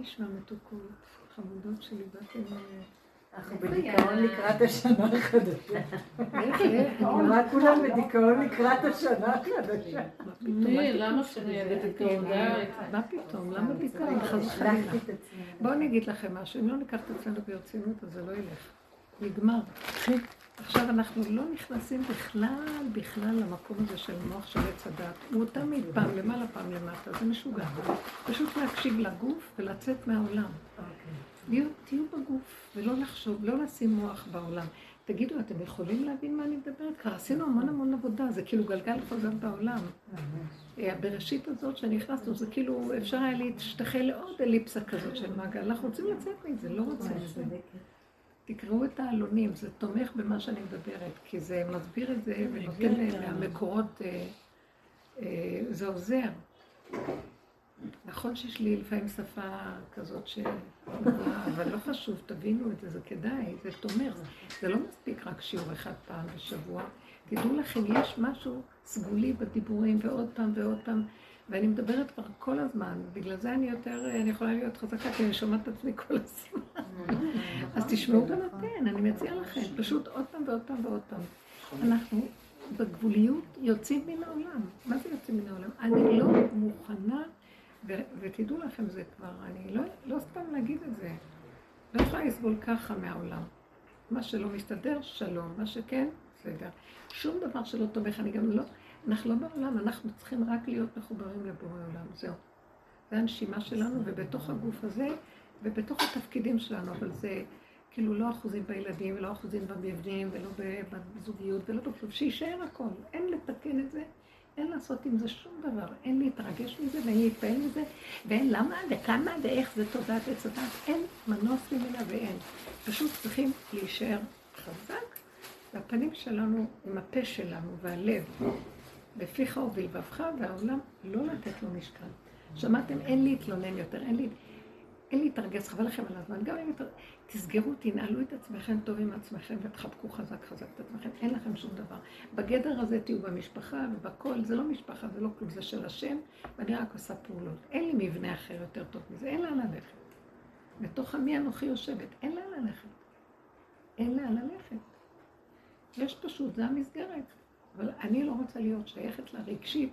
נשמע מתוקות? חמודות שלי, באתם... אנחנו בדיכאון לקראת השנה החדשה. רק כולם בדיכאון לקראת השנה החדשה. למה שאני בדיכאון? מה פתאום? למה דיכאון? חס וחלילה. בואו אני אגיד לכם משהו, אם לא ניקח את עצמנו ברצינות, אז זה לא ילך. נגמר. עכשיו אנחנו לא נכנסים בכלל, בכלל למקום הזה של מוח של עץ הדת. הוא תמיד פעם למעלה, פעם למטה, זה משוגע. פשוט להקשיב לגוף ולצאת מהעולם. להיות, תהיו בגוף, ולא לחשוב, לא לשים מוח בעולם. תגידו, אתם יכולים להבין מה אני מדברת? כבר עשינו המון המון עבודה, זה כאילו גלגל חוזר בעולם. הבראשית הזאת שנכנסנו, זה כאילו, אפשר היה להשתחל לעוד אליפסה כזאת של מעגל. אנחנו רוצים לצאת מזה, לא רוצים לזה. תקראו את העלונים, זה תומך במה שאני מדברת, כי זה מסביר את זה ונותן מהמקורות, זה עוזר. נכון שיש לי לפעמים שפה כזאת ש... אבל לא חשוב, תבינו את זה, זה כדאי, זה תומך. זה לא מספיק רק שיעור אחד פעם בשבוע. תדעו לכם, יש משהו סגולי בדיבורים, ועוד פעם ועוד פעם, ואני מדברת כבר כל הזמן, בגלל זה אני יותר, אני יכולה להיות חזקה, כי אני שומעת את עצמי כל הזמן. אז תשמעו גם אתן, אני מציעה לכם, פשוט עוד פעם ועוד פעם ועוד פעם. אנחנו בגבוליות יוצאים מן העולם. מה זה יוצאים מן העולם? אני לא מוכנה ותדעו לכם, זה כבר, אני לא, לא סתם להגיד את זה. לא יכולה לסבול ככה מהעולם. מה שלא מסתדר, שלום. מה שכן, בסדר. שום דבר שלא תומך, אני גם לא, אנחנו לא בעולם, אנחנו צריכים רק להיות מחוברים לבורא עולם, זהו. זה הנשימה שלנו, ובתוך הגוף הזה, ובתוך התפקידים שלנו, אבל זה כאילו לא אחוזים בילדים, ולא אחוזים במבנים, ולא בזוגיות, ולא בכלום, שיישאר הכל. אין לתקן את זה. אין לעשות עם זה שום דבר, אין להתרגש מזה ואין להתפעל מזה, ואין למה וכמה ואיך זה תודעת עץ הדת, אין מנוס ממנה ואין. פשוט צריכים להישאר חזק, והפנים שלנו עם הפה שלנו והלב, בפיך ובלבבך, והעולם לא לתת לו משקל. שמעתם? אין להתלונן יותר, אין לי... להתרגז, חבל לכם על הזמן. גם אם תסגרו, תנעלו את עצמכם טוב עם עצמכם ותחבקו חזק חזק את עצמכם, אין לכם שום דבר. בגדר הזה תהיו במשפחה ובכל, זה לא משפחה, זה לא כלום, זה של השם, ואני רק עושה פעולות. אין לי מבנה אחר יותר טוב מזה, אין לאן ללכת. בתוך עמי אנוכי יושבת, אין לאן ללכת. אין לאן ללכת. יש פשוט, זה המסגרת. אבל אני לא רוצה להיות שייכת לרגשית.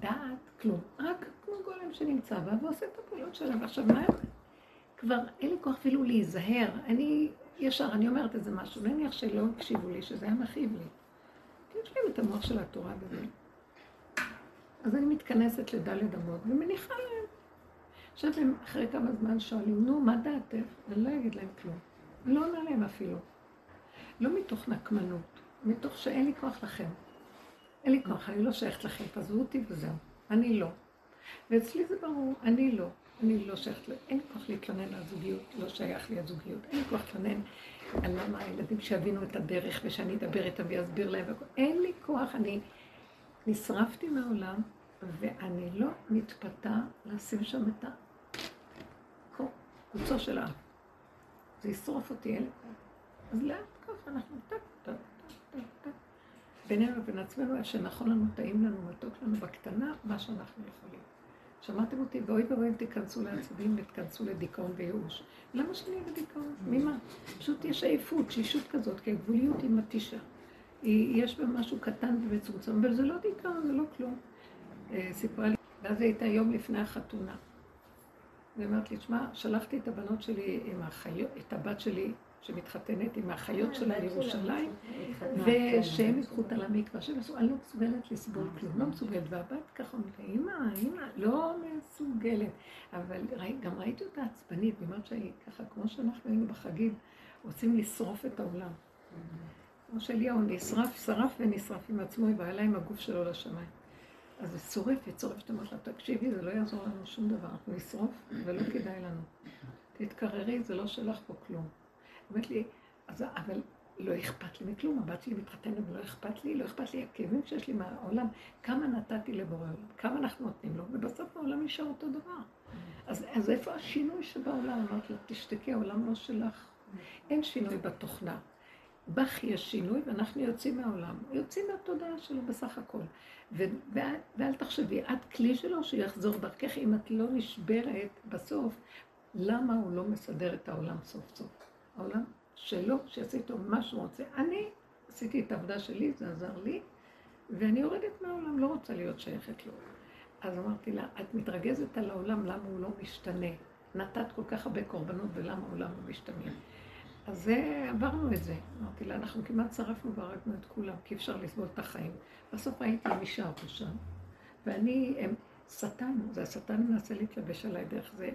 דעת, כלום. רק כמו גולם שנמצא בה ועושה את הפעולות שלה. ועכשיו, מה... כבר אין לי כוח אפילו להיזהר. אני ישר, אני אומרת איזה משהו, נניח שלא הקשיבו לי, שזה היה מכאיב לי. יש להם את המוח של התורה בזה. אז אני מתכנסת לדלת אמות ומניחה להם. עכשיו הם אחרי כמה זמן שואלים, נו, מה דעתך? אני לא אגיד להם כלום. לא עונה להם אפילו. לא מתוך נקמנות, מתוך שאין לי כוח לכם. אין לי כוח, אני לא שייכת לכם, תעזבו אותי וזהו. אני לא. ואצלי זה ברור, אני לא. אני לא שייכת, אין לי כוח להתלונן על זוגיות, לא שייך לי הזוגיות. אין לי כוח להתלונן על למה הילדים שיבינו את הדרך ושאני אדבר איתם ואסביר להם. אין לי כוח, אני נשרפתי מהעולם ואני לא מתפתה לשים שם את הקוצו של האף. זה ישרוף אותי. אז לאט ככה אנחנו טק, טק. בינינו לבין עצמנו, איך שנכון לנו, טעים לנו, מתוק לנו בקטנה, מה שאנחנו יכולים. שמעתם אותי? ואוי ואוי אם תיכנסו לעצבים ותיכנסו לדיכאון וייאוש. למה שאני אהיה בדיכאון? ממה? פשוט יש עייפות, שישות כזאת, כי הגבוליות היא מתישה. יש בה משהו קטן ומצומצם, אבל זה לא דיכאון, זה לא כלום. אה, סיפרה לי, ואז היא הייתה יום לפני החתונה. והיא אמרת לי, שמע, שלחתי את הבנות שלי עם החיות, את הבת שלי שמתחתנת עם האחיות שלה לירושלים, ושהם ייקחו אותה למקווה, שהם עשו, אני לא מסוגלת לסבול כלום, לא מסוגלת. והבת ככה אומרת, אמא, אמא, לא מסוגלת. אבל גם ראיתי אותה עצבנית, היא אומרת שהיא ככה, כמו שאנחנו היינו בחגים, רוצים לשרוף את העולם. כמו שאליהו נשרף, שרף ונשרף עם עצמו, היא לה עם הגוף שלו לשמיים. אז היא שורפת, שורפת, אמרת לה, תקשיבי, זה לא יעזור לנו שום דבר, אנחנו נשרוף ולא כדאי לנו. תתקררי, זה לא שלך פה כלום. אומרת לי, אז, אבל לא אכפת לי מכלום, הבת שלי מתחתנת ולא אכפת לי, לא אכפת לי הכאבים שיש לי מהעולם, כמה נתתי לבורא עולם, כמה אנחנו נותנים לו, ובסוף העולם נשאר אותו דבר. אז, אז איפה השינוי שבעולם? אמרתי לו, תשתקי, העולם לא שלך. אין שינוי בתוכנה. בך יש שינוי ואנחנו יוצאים מהעולם. יוצאים מהתודעה שלו בסך הכל. ו- ואל, ואל תחשבי, את כלי שלו שיחזור דרכך. אם את לא נשברת בסוף, למה הוא לא מסדר את העולם סוף סוף? העולם שלו, שיעשה איתו מה שהוא רוצה. אני עשיתי את העבודה שלי, זה עזר לי, ואני יורדת מהעולם, לא רוצה להיות שייכת לו. אז אמרתי לה, את מתרגזת על העולם, למה הוא לא משתנה? נתת כל כך הרבה קורבנות ולמה העולם לא משתנה? אז עברנו את זה. אמרתי לה, אנחנו כמעט שרפנו והרגנו את כולם, כי אפשר לסבול את החיים. בסוף ראיתי מי שר פה שם, ואני, הם, שטן, זה השטן מנסה להתלבש עליי דרך זה.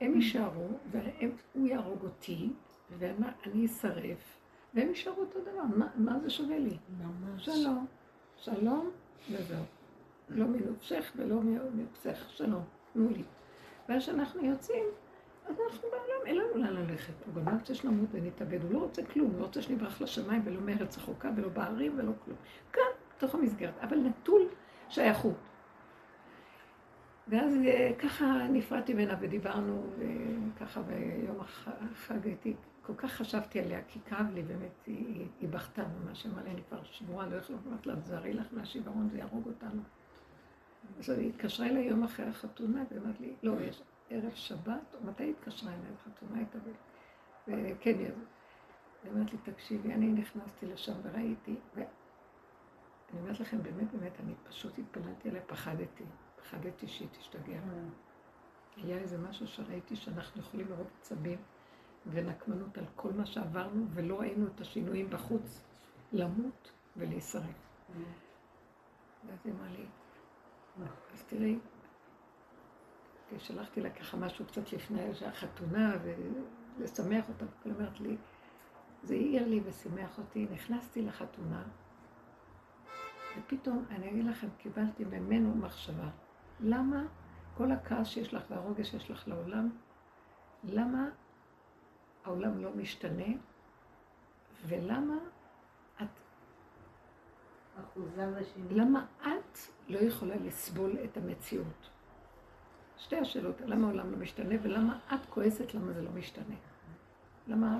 הם יישארו, והוא יהרוג אותי, ואני אשרף, והם יישארו אותו דבר. מה, מה זה שווה לי? ממש. שלום. שלום, וזהו. לא מנופשך ולא מנופשך, שלום, תנו לי. ואז כשאנחנו יוצאים, אז אנחנו בעולם, אין לנו לאן ללכת. הוא גם לא רוצה שנמות ונתאבד, הוא לא רוצה כלום, הוא לא רוצה שנברח לשמיים ולא מארץ רחוקה ולא בערים ולא כלום. כאן, בתוך המסגרת, אבל נטול שייכות. ואז אה, ככה נפרדתי ממנה ודיברנו, וככה ביום החג הייתי, כל כך חשבתי עליה, כי כאב לי באמת, היא, היא בכתה ממש, אמרה לי, אני כבר שבועה, לא יכולה לומר לה, תזהרי לך מהשיוורון, זה יהרוג אותנו. אז היא התקשרה אליי יום אחרי החתונה, ואמרת לי, לא, יש ערב שבת, או מתי התקשרה אליי החתונה הייתה ב... וכן, היא אמרת לי, תקשיבי, אני נכנסתי לשם וראיתי, ואני אומרת לכם, באמת, באמת, אני פשוט התפללתי עליה, פחדתי. פחדתי שהיא תשתגע. היה איזה משהו שראיתי שאנחנו יכולים לראות עצבים ונקמנות על כל מה שעברנו, ולא ראינו את השינויים בחוץ, למות ולהישרף. ואז היא אמרה לי, אז תראי, שלחתי לה ככה משהו קצת לפני החתונה, ולשמח אותה, והיא אומרת לי, זה העיר לי ושימח אותי, נכנסתי לחתונה, ופתאום, אני אגיד לכם, קיבלתי ממנו מחשבה. למה כל הכעס שיש לך והרוגש שיש לך לעולם, למה העולם לא משתנה, ולמה את... למה את לא יכולה לסבול את המציאות? שתי השאלות, למה העולם לא משתנה, ולמה את כועסת למה זה לא משתנה? למה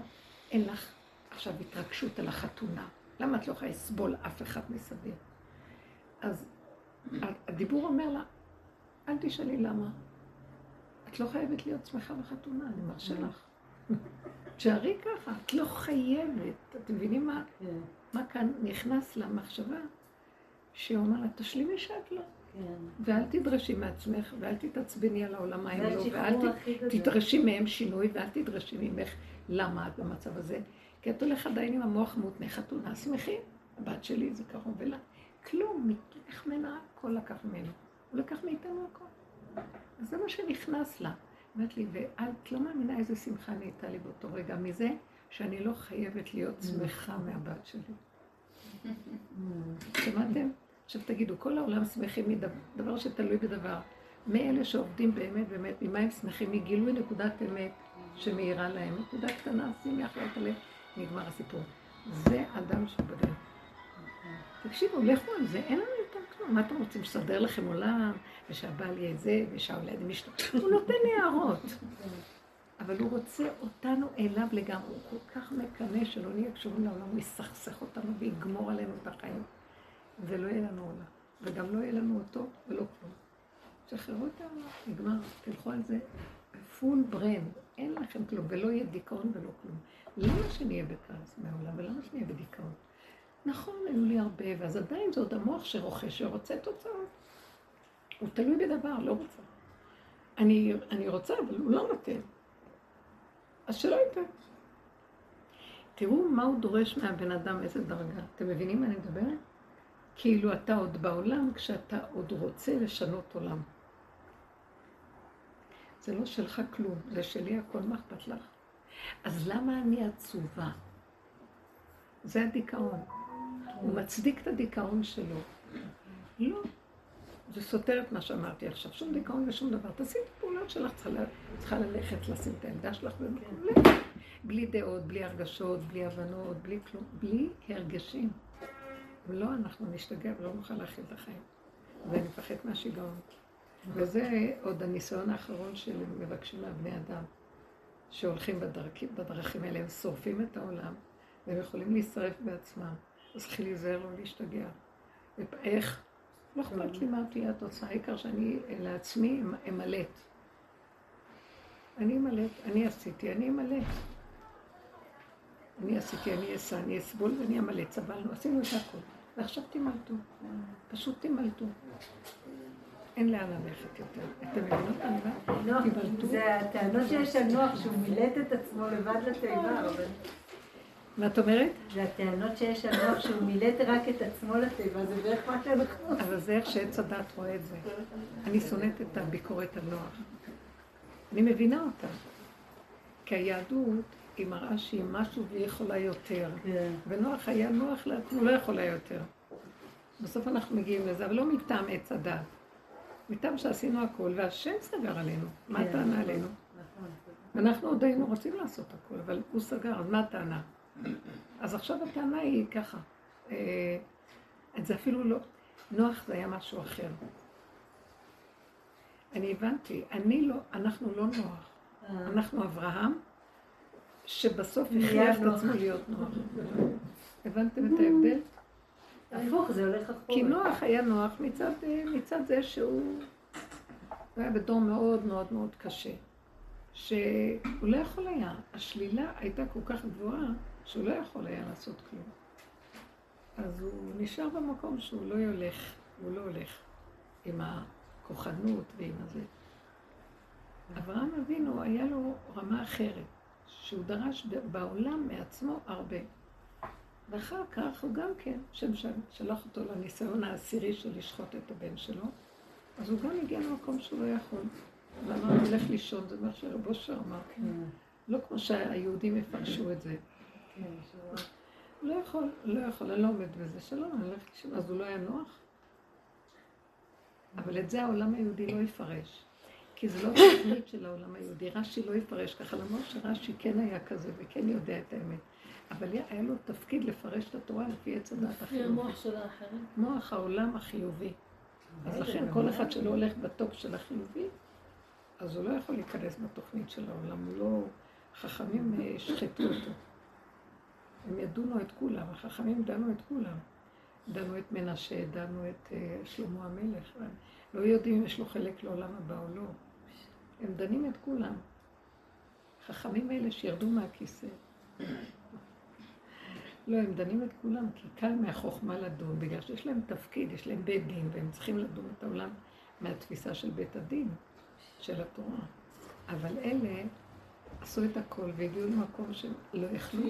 אין לך עכשיו התרגשות על החתונה? למה את לא יכולה לסבול אף אחד מסביב? אז הדיבור אומר לה, אל תשאלי למה. את לא חייבת להיות שמחה בחתונה, אני מרשה mm. לך. תשארי ככה, את לא חייבת. אתם מבינים מה, כן. מה כאן נכנס למחשבה? שהוא אומר לה, תשלימי שאת לא. כן. ואל תדרשי מעצמך, ואל תתעצבני על העולם האלו, ואל תדרשי מהם שינוי, ואל תדרשי ממך למה את במצב הזה. כי את הולכת עדיין עם המוח מותנה חתונה, שמחים. הבת שלי זה קרוב אליי. כלום, איך מנה הכל לקח ממנו. הוא לקח מאיתנו הכל. אז זה מה שנכנס לה. אמרת לי, ואת לא מאמינה איזה שמחה נהייתה לי באותו רגע מזה, שאני לא חייבת להיות שמחה מהבת שלי. שמעתם? עכשיו תגידו, כל העולם שמחים מדבר שתלוי בדבר. מאלה שעובדים באמת באמת, ממה הם שמחים? מגילוי נקודת אמת שמאירה להם. נקודה קטנה, שימי אחרת עליהם, נגמר הסיפור. זה אדם שבדרך. תקשיבו, לכו על זה, אין לנו. מה אתם רוצים, לסדר לכם עולם, ושהבעל יהיה זה, ושהאולד עם אשתו? הוא נותן לי הערות. אבל הוא רוצה אותנו אליו לגמרי. הוא כל כך מקנא שלא נהיה קשורים לעולם, הוא יסכסך אותנו ויגמור עלינו את החיים. ולא יהיה לנו עולם. וגם לא יהיה לנו אותו ולא כלום. שחררו את העולם, נגמר, תלכו על זה full brand, אין לכם כלום, ולא יהיה דיכאון ולא כלום. למה שנהיה בכעס מהעולם, ולמה שנהיה בדיכאון? נכון, היו לי הרבה, ואז עדיין זה עוד המוח שרוכש ורוצה תוצאות. הוא תלוי בדבר, לא רוצה. אני, אני רוצה, אבל הוא לא נותן. אז שלא ייתן. תראו מה הוא דורש מהבן אדם, איזה דרגה. אתם מבינים מה אני מדברת? כאילו אתה עוד בעולם כשאתה עוד רוצה לשנות עולם. זה לא שלך כלום, זה שלי הכל, מה אכפת לך? אז למה אני עצובה? זה הדיכאון. הוא מצדיק את הדיכאון שלו. לא. זה סותר את מה שאמרתי עכשיו. שום דיכאון ושום דבר. תעשי את הפעולות שלך, צריכה ללכת לשים את הילדה שלך וכו'. בלי דעות, בלי הרגשות, בלי הבנות, בלי כלום, בלי הרגשים. ולא, אנחנו נשתגע ולא נוכל להכיל את החיים. ונפחד מהשיגעון. וזה עוד הניסיון האחרון של מבקשים מהבני אדם, שהולכים בדרכים, בדרכים האלה, הם שורפים את העולם, והם יכולים להישרף בעצמם. אז צריכים להיזהר לא להשתגע. איך? לא אכפת לי מה תהיה התוצאה, העיקר שאני לעצמי אמלט. אני אמלט, אני עשיתי, אני אמלט. אני עשיתי, אני אעשה, אני אסבול ואני אמלט, סבלנו, עשינו את הכול. ועכשיו תמלטו, פשוט תמלטו. אין לאן ללכת יותר. אתם מבינות? אני אומרת, זה הטענות שיש על נוח, שהוא מילט את עצמו לבד לתיבה, אבל... מה את אומרת? זה הטענות שיש על נוח שהוא מילט רק את עצמו לתיבה, זה בערך מה שאנחנו... אבל זה איך שעץ הדת רואה את זה. אני שונאת את הביקורת על נוח. אני מבינה אותה. כי היהדות היא מראה שהיא משהו והיא יכולה יותר. כן. ונוח היה נוח לעצמו, לא יכולה יותר. בסוף אנחנו מגיעים לזה, אבל לא מטעם עץ הדת. מטעם שעשינו הכל, והשם סגר עלינו. מה כן. הטענה עלינו? נכון. אנחנו עוד היינו רוצים לעשות הכל, אבל הוא סגר, אז מה הטענה? אז עכשיו הטענה היא ככה, אה, זה אפילו לא, נוח זה היה משהו אחר. אני הבנתי, אני לא, אנחנו לא נוח, אה. אנחנו אברהם, שבסוף הכריח את עצמו להיות נוח. הבנתם את ההבדל? הפוך, זה הולך אחורה. כי נוח היה נוח מצד, אה, מצד זה שהוא היה בדור מאוד מאוד מאוד קשה. שהוא לא יכול היה, השלילה הייתה כל כך גבוהה, שהוא לא יכול היה לעשות כלום. אז הוא נשאר במקום שהוא לא הולך, הוא לא הולך עם הכוחנות ועם הזה. אברהם אבינו, היה לו רמה אחרת, שהוא דרש בעולם מעצמו הרבה. ואחר כך הוא גם כן, שם שלח אותו לניסיון העשירי של לשחוט את הבן שלו, אז הוא גם הגיע למקום שהוא לא יכול. ואמר, הוא הולך לישון, זה מה שרבו שר אמר, כן. לא כמו שהיהודים יפרשו את זה. כן, לא יכול, לא יכול, אני לא עומד בזה, שלום, אני הולך לישון, אז הוא לא היה נוח? אבל את זה העולם היהודי לא יפרש. כי זה לא תוכנית של העולם היהודי. רש"י לא יפרש ככה, למרות שרש"י כן היה כזה וכן יודע את האמת. אבל היה לו תפקיד לפרש את התורה לפי עץ הדת החיובי. לפי המוח של האחרים. מוח העולם החיובי. אז לכן כל אחד שלא הולך בטופ של החיובי, אז הוא לא יכול להיכנס בתוכנית של העולם, לא... חכמים אה, שחטו אותו. הם ידונו את כולם, החכמים דנו את כולם. דנו את מנשה, דנו את אה, שלמה המלך. לא יודעים אם יש לו חלק לעולם הבא או לא. הם דנים את כולם. חכמים אלה שירדו מהכיסא. לא, הם דנים את כולם, כי קל מהחוכמה לדון, בגלל שיש להם תפקיד, יש להם בית דין, והם צריכים לדון את העולם מהתפיסה של בית הדין, של התורה. אבל אלה עשו את הכל והגיעו למקום שהם לא יכלו,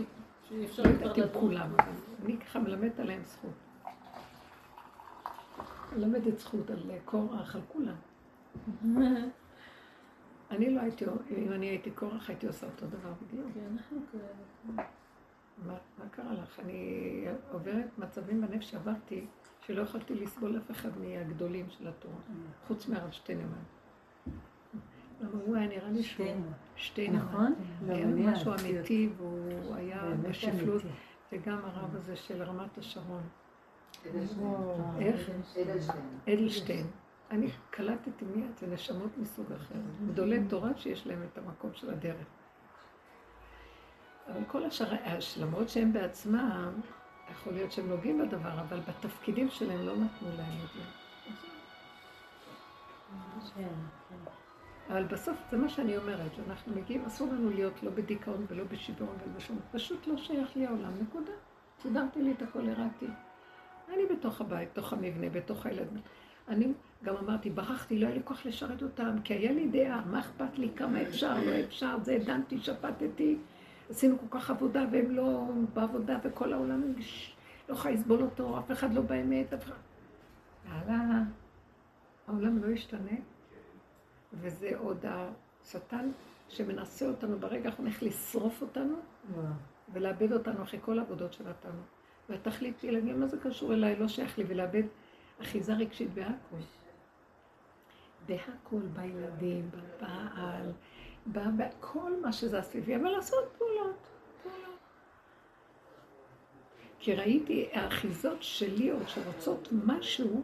לא יודעת עם כולם, אבל אני ככה מלמדת עליהם זכות. מלמדת זכות על קורח, על כולם. אני לא הייתי, אם אני הייתי קורח, הייתי עושה אותו דבר בדיוק. כן. מה, מה קרה לך? אני עוברת מצבים בנפש שעברתי, שלא יכולתי לסבול אף אחד מהגדולים של התורה, חוץ מהרב שטיינמן. למה הוא היה נראה לי שהוא שטיינמן. נכון. היה משהו אמיתי, והוא היה בשפלות, וגם הרב הזה של רמת השרון. איך? אדלשטיין. אני קלטתי מיד, זה נשמות מסוג אחר. גדולי תורה שיש להם את המקום של הדרך. אבל כל השאר, למרות שהם בעצמם, יכול להיות שהם נוגעים בדבר, אבל בתפקידים שלהם לא נתנו להם את זה. אבל בסוף זה מה שאני אומרת, שאנחנו מגיעים, אסור לנו להיות לא בדיכאון ולא בשיוורון ולא בשום, פשוט לא שייך לי העולם, נקודה. סידרתי לי את הכל, הראתי. אני בתוך הבית, בתוך המבנה, בתוך הילדים. אני גם אמרתי, ברחתי, לא היה לי כוח לשרת אותם, כי היה לי דעה, מה אכפת לי, כמה אפשר, לא אפשר, זה דנתי, שפטתי. עשינו כל כך עבודה והם לא בעבודה וכל העולם לא יכולה לסבול אותו, אף אחד לא באמת, אף אחד... יאללה, העולם לא ישתנה, וזה עוד השטן שמנסה אותנו ברגע האחרון איך לשרוף אותנו ולאבד אותנו אחרי כל העבודות שנתנו. והתכלית היא להגיד, מה זה קשור אליי? לא שייך לי, ולאבד אחיזה רגשית בהכל. בהכל, בילדים, בבעל, בכל מה שזה הסביבי, אבל לעשות פעולות, פעולות. כי ראיתי האחיזות שלי עוד שרוצות משהו,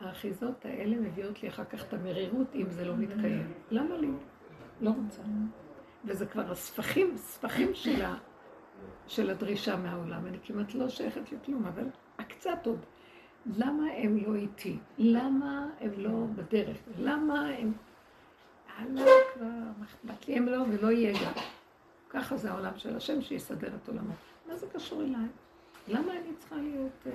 האחיזות האלה מביאות לי אחר כך את המרירות אם זה לא מתקיים. למה לי? לא רוצה. וזה כבר הספחים, ספחים של של הדרישה מהעולם. אני כמעט לא שייכת לכלום, אבל הקצת עוד. למה הם לא איתי? למה הם לא בדרך? למה הם... הלאה כבר, אכפת לי? הם לא ולא יהיה גם. ככה זה העולם של השם שיסדר את עולמו. מה זה קשור אליי? למה אני צריכה להיות uh,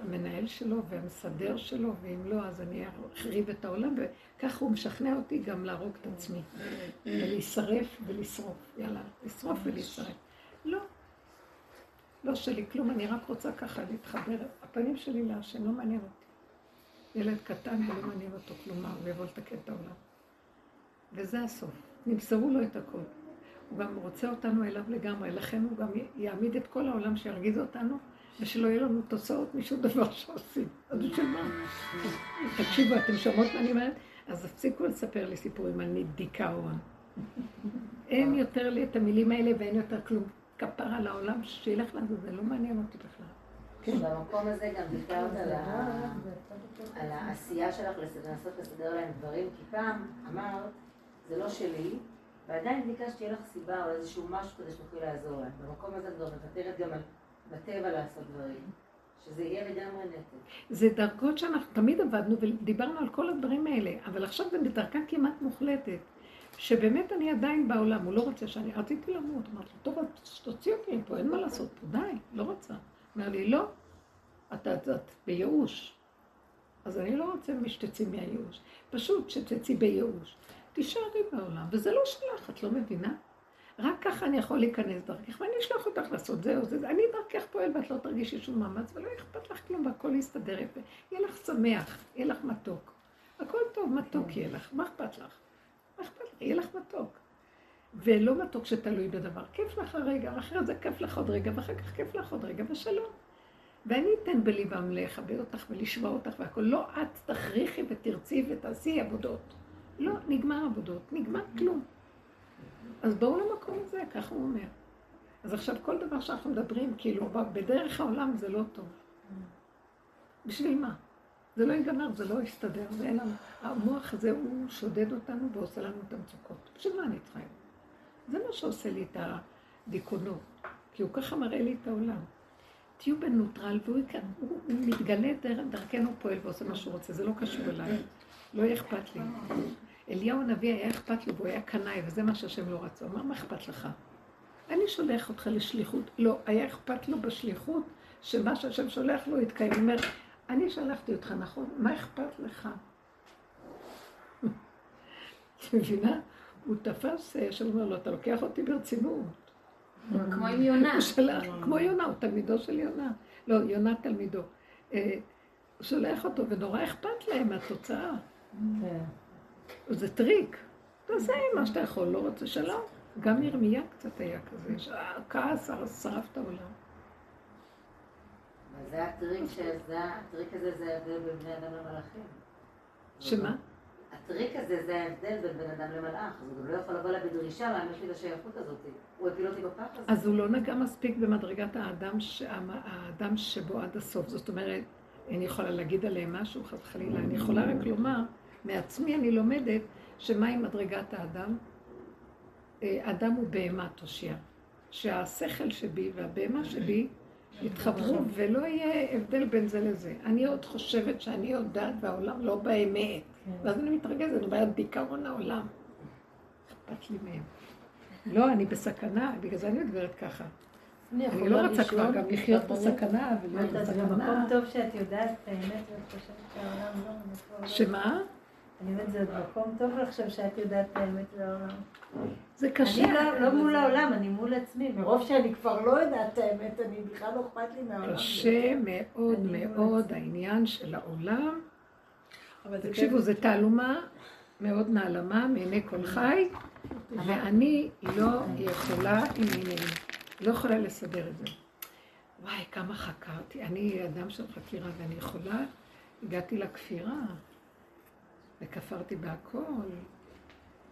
המנהל שלו והמסדר שלו, ואם לא, אז אני אחריב את העולם, וככה הוא משכנע אותי גם להרוג את עצמי, ולהישרף ולשרוף. יאללה, לשרוף ולהישרף. לא. לא שלי כלום, אני רק רוצה ככה להתחבר. הפנים שלי להשם, לא מעניין אותי. ילד קטן ולא מעניין אותו כלומר, הוא יבוא לתקן את העולם. וזה הסוף. נמסרו לו את הכל. הוא גם רוצה אותנו אליו לגמרי, לכן הוא גם יעמיד את כל העולם שירגיז אותנו, ושלא יהיו לנו תוצאות משום דבר שעושים. אז בשביל מה? תקשיבו, אתם שומעות מה אני אומרת? אז תפסיקו לספר לי סיפורים על דיכאון. אין יותר לי את המילים האלה ואין יותר כלום. כפר על העולם, שילך לנו, זה לא מעניין אותי בכלל. כן. במקום הזה גם ויתרת על העשייה שלך לנסות לסדר להם דברים, כי פעם אמרת, זה לא שלי, ועדיין ביקשת שיהיה לך סיבה או איזשהו משהו כדי שתוכלי לעזור להם. במקום הזה כבר מוותרת גם על בטבע לעשות דברים. שזה יהיה לגמרי נטל. זה דרכות שאנחנו תמיד עבדנו ודיברנו על כל הדברים האלה, אבל עכשיו זה בדרכה כמעט מוחלטת. שבאמת אני עדיין בעולם, הוא לא רוצה שאני, רציתי למות, אמרתי לו, טוב, תוציא אותי מפה, אין מה לעשות פה, די, לא רוצה. אומר לי, לא, את, את, את בייאוש. אז אני לא רוצה משתצי מהייאוש, פשוט שתצאי בייאוש. תישארי בעולם, וזה לא שלך, את לא מבינה? רק ככה אני יכול להיכנס דרכך, ואני אשלח אותך לעשות זה או זה, אני דרכך פועל ואת לא תרגישי שום מאמץ, ולא אכפת לך כלום, והכל יסתדר יפה. יהיה לך שמח, יהיה לך מתוק. הכל טוב, מתוק יהיה לך, מה אכפת לך? מה אכפת לך? יהיה לך מתוק. ולא מתוק שתלוי בדבר. כיף לך הרגע, ואחרי זה כיף לך עוד רגע, ואחר כך כיף לך עוד רגע, ושלום. ואני אתן בליבם לכבד אותך ולשמוע אותך והכול. לא את תכריחי ותרצי ותעשי עבודות. לא, נגמר עבודות, נגמר כלום. אז בואו למקום הזה, ככה הוא אומר. אז עכשיו כל דבר שאנחנו מדברים, כאילו, בדרך העולם זה לא טוב. בשביל מה? זה לא ייגמר, זה לא יסתדר, ואין לנו... המוח הזה הוא שודד אותנו ועושה לנו את המצוקות. בשביל מה אני צריכה? זה מה שעושה לי את הדיכאונות, כי הוא ככה מראה לי את העולם. תהיו בנוטרל, והוא הוא, הוא מתגלה דרכנו פועל ועושה מה שהוא רוצה, זה לא קשור אליי, לא יהיה אכפת לי. אליהו הנביא היה אכפת לו והוא היה קנאי, וזה מה שהשם לא רצה. הוא אמר, מה אכפת לך? אני שולח אותך לשליחות. לא, היה אכפת לו בשליחות שמה שהשם שולח לו יתקיים. הוא אומר, אני שלחתי אותך, נכון? מה אכפת לך? את מבינה? הוא תפס, השם אומר לו, אתה לוקח אותי ברצינות. כמו עם יונה. כמו יונה, הוא תלמידו של יונה. לא, יונה תלמידו. אה, הוא שולח אותו, ונורא אכפת להם מהתוצאה. זה טריק. תעשה מה שאתה יכול, לא רוצה שלום. גם ירמיה קצת היה כזה, כעס שרף את העולם. זה הטריק, הטריק הזה זה ההבדל בין בני אדם למלאכים. שמה? הטריק הזה זה ההבדל בין בן אדם למלאך, אז הוא לא יכול לבוא לה בדרישה, למה יש לי את השייכות הזאת? הוא הפיל אותי בפח הזה. אז הוא לא נגע מספיק במדרגת האדם, ש... האדם שבו עד הסוף. זאת אומרת, אני יכולה להגיד עליהם משהו, חס וחלילה, אני יכולה רק לומר, מעצמי אני לומדת, שמהי מדרגת האדם? אה, אדם הוא בהמה תושיע. שהשכל שבי והבהמה שבי יתחברו ולא יהיה הבדל בין זה לזה. אני עוד חושבת שאני יודעת והעולם לא באמת. כן. ואז אני מתרגזת, אני אומרת, דיכאון העולם. אכפת לי מהם. לא, אני בסכנה, בגלל זה אני מדברת ככה. אני לא רוצה כבר גם לחיות בסכנה ולהיות בסכנה. זה במקום טוב שאת יודעת את האמת ואת חושבת שהעולם לא... שמה? אני אומרת, זה מקום טוב לחשוב שאת יודעת את האמת לעולם. זה קשה. אני לא, לא מול העולם, אני מול עצמי. מרוב שאני כבר לא יודעת את האמת, אני בכלל לא אכפת לי מהעולם. קשה מאוד מאוד העניין של העולם. תקשיבו, זו תעלומה מאוד נעלמה מעיני כל חי, ואני לא יכולה עם עניינים. לא יכולה לסדר את זה. וואי, כמה חקרתי. אני אדם של חקירה ואני יכולה, הגעתי לכפירה. וכפרתי בהכל,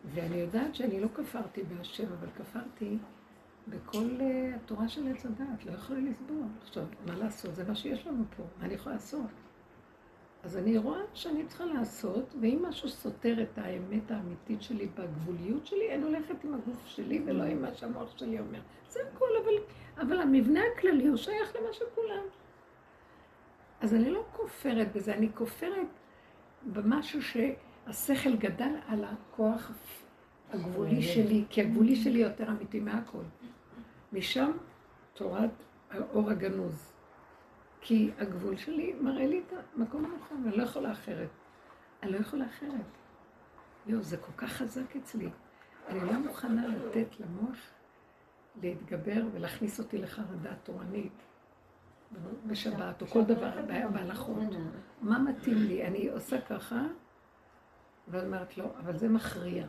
ואני יודעת שאני לא כפרתי בהשם, אבל כפרתי בכל uh, התורה של עץ הדת, לא יכולה לסבול. עכשיו, מה לעשות? זה מה שיש לנו פה, מה אני יכולה לעשות? אז אני רואה שאני צריכה לעשות, ואם משהו סותר את האמת האמיתית שלי בגבוליות שלי, אני הולכת עם הגוף שלי ולא עם מה שהמוח שלי אומר. זה הכל, אבל, אבל המבנה הכללי הוא שייך למה שכולם. אז אני לא כופרת בזה, אני כופרת במשהו שהשכל גדל על הכוח הגבולי שלי, כי הגבולי שלי יותר אמיתי מהכל. משם תורת האור הגנוז. כי הגבול שלי מראה לי את המקום הנכון, אני לא יכולה אחרת. אני לא יכולה אחרת. יואו, זה כל כך חזק אצלי. אני לא מוכנה לתת למוח להתגבר ולהכניס אותי לחרדה תורנית בשבת, או כל דבר בהלכות. מה מתאים לי? אני עושה ככה, ואת אומרת לא, אבל זה מכריע.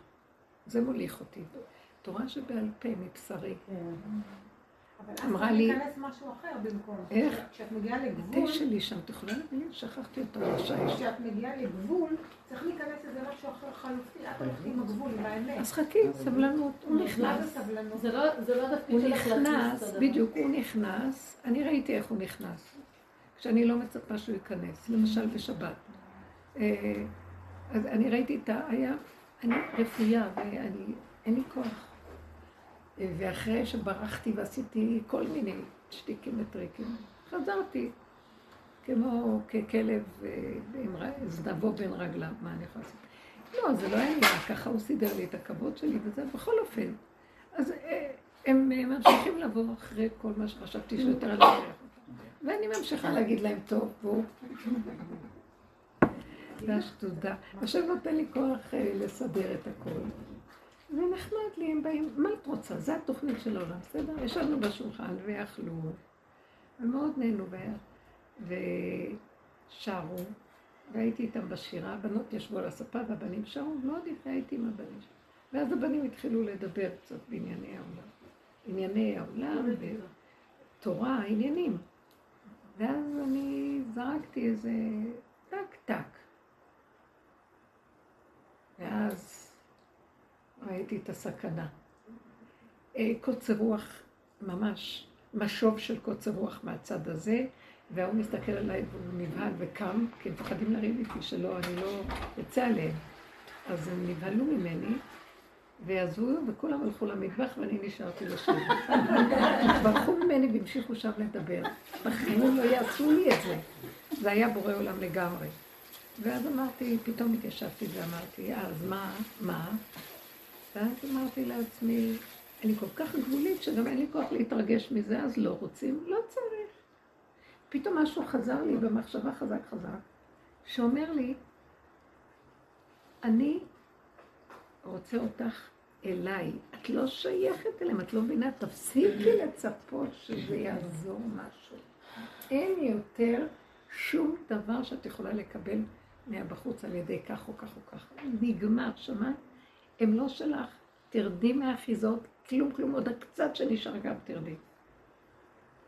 זה מוליך אותי. תורה שבעל פה מבשרי. אמרה לי... אבל אז צריך משהו אחר במקום. איך? כשאת מגיעה לגבול... התה שלי שם, את יכולה להבין? שכחתי אותו רשאי. כשאת מגיעה לגבול, צריך להיכנס לזה משהו אחר חלופי. את הולכת עם הגבול, עם האמת. אז חכי, סבלנות. הוא נכנס. זה לא, לא תפקיד שלך להכניס בדיוק, הוא נכנס. אני ראיתי איך הוא נכנס. כשאני לא מצפה שהוא ייכנס, למשל בשבת. אה, אז אני ראיתי את ה... היה... אני רפויה, ואין לי כוח. ואחרי שברחתי ועשיתי כל מיני שטיקים וטריקים, חזרתי כמו ככלב עם זנבו בין רגליו, מה אני יכולה לעשות? לא, זה לא היה נראה, ככה הוא סידר לי את הכבוד שלי וזה, בכל אופן. אז אה, הם ממשיכים לבוא אחרי כל מה שחשבתי שיותר אני אראה ואני ממשיכה להגיד להם, טוב, בואו. תודה. השם נותן לי כוח אה, לסדר את הכל. זה נחמד לי, הם באים, מה את רוצה? זה התוכנית של העולם, בסדר? ישבנו בשולחן ויאכלו, הם מאוד נהנו ושרו, והייתי איתם בשירה, הבנות ישבו על הספה והבנים שרו, מאוד יפה הייתי עם הבנים. ואז הבנים התחילו לדבר קצת בענייני העולם. ענייני העולם ותורה, עניינים. ואז אני זרקתי איזה טק טק. ואז ראיתי את הסכנה. אה, קוצר רוח, ממש, משוב של קוצר רוח מהצד הזה, והוא מסתכל עליי והוא נבהל וקם, כי הם מפחדים לריב איתי, שלא, אני לא אצא עליהם. אז הם נבהלו ממני, ועזבו, וכולם הלכו למטבח ואני נשארתי לשבת. ברחו ממני והמשיכו שם לדבר. בחיים לא יעשו לי את זה. זה היה בורא עולם לגמרי. ואז אמרתי, פתאום התיישבתי ואמרתי, אז מה, מה? ואז אמרתי לעצמי, אני כל כך גבולית שגם אין לי כוח להתרגש מזה, אז לא רוצים, לא צריך. פתאום משהו חזר לי במחשבה חזק חזק, שאומר לי, אני רוצה אותך אליי. את לא שייכת אליהם, את לא מבינה, תפסיקי לצפות שזה יעזור משהו. אין יותר שום דבר שאת יכולה לקבל מהבחוץ על ידי כך או כך או כך. נגמר, שמעת? הם לא שלך. תרדי מהאחיזות, כלום כלום, עוד הקצת שנשאר גם תרדי.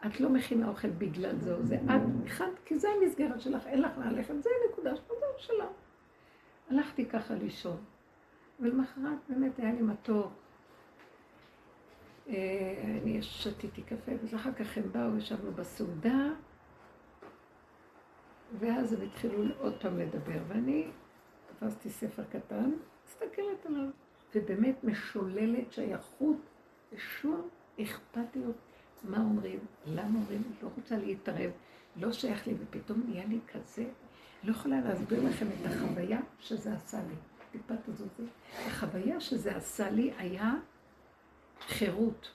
את לא מכינה אוכל בגלל זה או זה. את הכנת, כי זה המסגרת שלך, אין לך ללכת, זה הנקודה שלך, זהו שלך. הלכתי ככה לישון, ולמחרת באמת היה לי מתוק. אה, אני שתיתי קפה, ואחר כך הם באו, ישבנו בסעודה, ואז הם התחילו עוד פעם לדבר, ואני תפסתי ספר קטן, מסתכלת עליו, ובאמת משוללת שייכות ושום אכפתיות. מה אומרים, למה אומרים, לא רוצה להתערב, לא שייך לי, ופתאום נהיה לי כזה, לא יכולה להסביר לכם את החוויה שזה עשה לי. טיפת הזאת, החוויה שזה עשה לי היה חירות.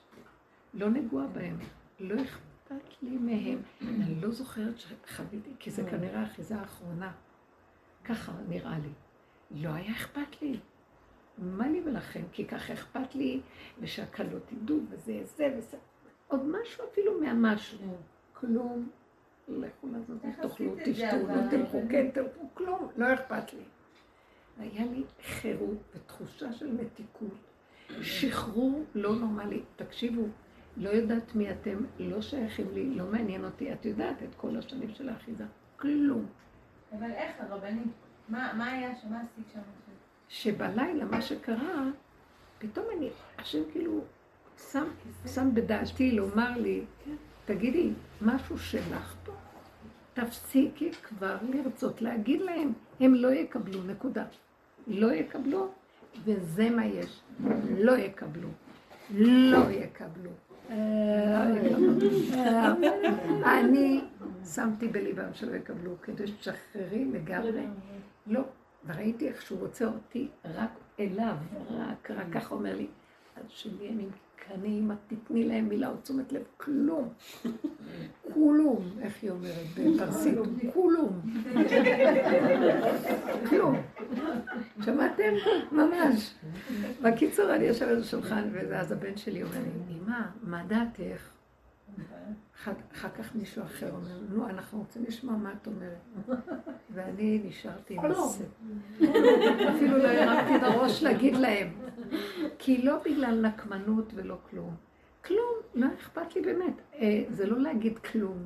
לא נגועה בהם, לא אכפת לי מהם. אני לא זוכרת שחוויתי, כי זה כנראה האחיזה האחרונה. ככה נראה לי. לא היה אכפת לי. מה לי ולכם? כי ככה אכפת לי, ושהקלות ידעו, וזה זה וזה. עוד משהו אפילו מהמשהו. כלום. לכו לעזוב, תאכלו, תשתו, לא תלכו, כן תלכו, כלום, לא אכפת לי. היה לי חירות ותחושה של מתיקות, שחרור לא נורמלי. תקשיבו, לא יודעת מי אתם, לא שייכים לי, לא מעניין אותי, את יודעת את כל השנים של האחיזה, כלום. אבל איך הרבנית? מה היה שם? מה עשית שם? שבלילה מה שקרה, פתאום אני, השם כאילו שם, שם בדעתי לומר לי, תגידי, משהו שלך פה? תפסיקי כבר לרצות להגיד להם, הם לא יקבלו, נקודה. לא יקבלו, וזה מה יש. לא יקבלו. לא יקבלו. אני שמתי בליבם שלא יקבלו, כדי שתשחררי לגמרי. לא. וראיתי איך שהוא רוצה אותי רק אליו, רק, רק ככה אומר לי, אז שלי אני אני, אם את תתני להם מילה או תשומת לב, כלום. כלום, איך היא אומרת בפרסית? כלום. כלום. שמעתם? ממש. בקיצור, אני יושבת בשולחן, ואז הבן שלי אומר לי, אמא, מה דעתך? אחר כך מישהו אחר אומר, נו, אנחנו רוצים לשמוע מה את אומרת. ואני נשארתי עם הסט. אפילו לא הרמתי את הראש להגיד להם. כי לא בגלל נקמנות ולא כלום. כלום, לא אכפת לי באמת. אה, זה לא להגיד כלום,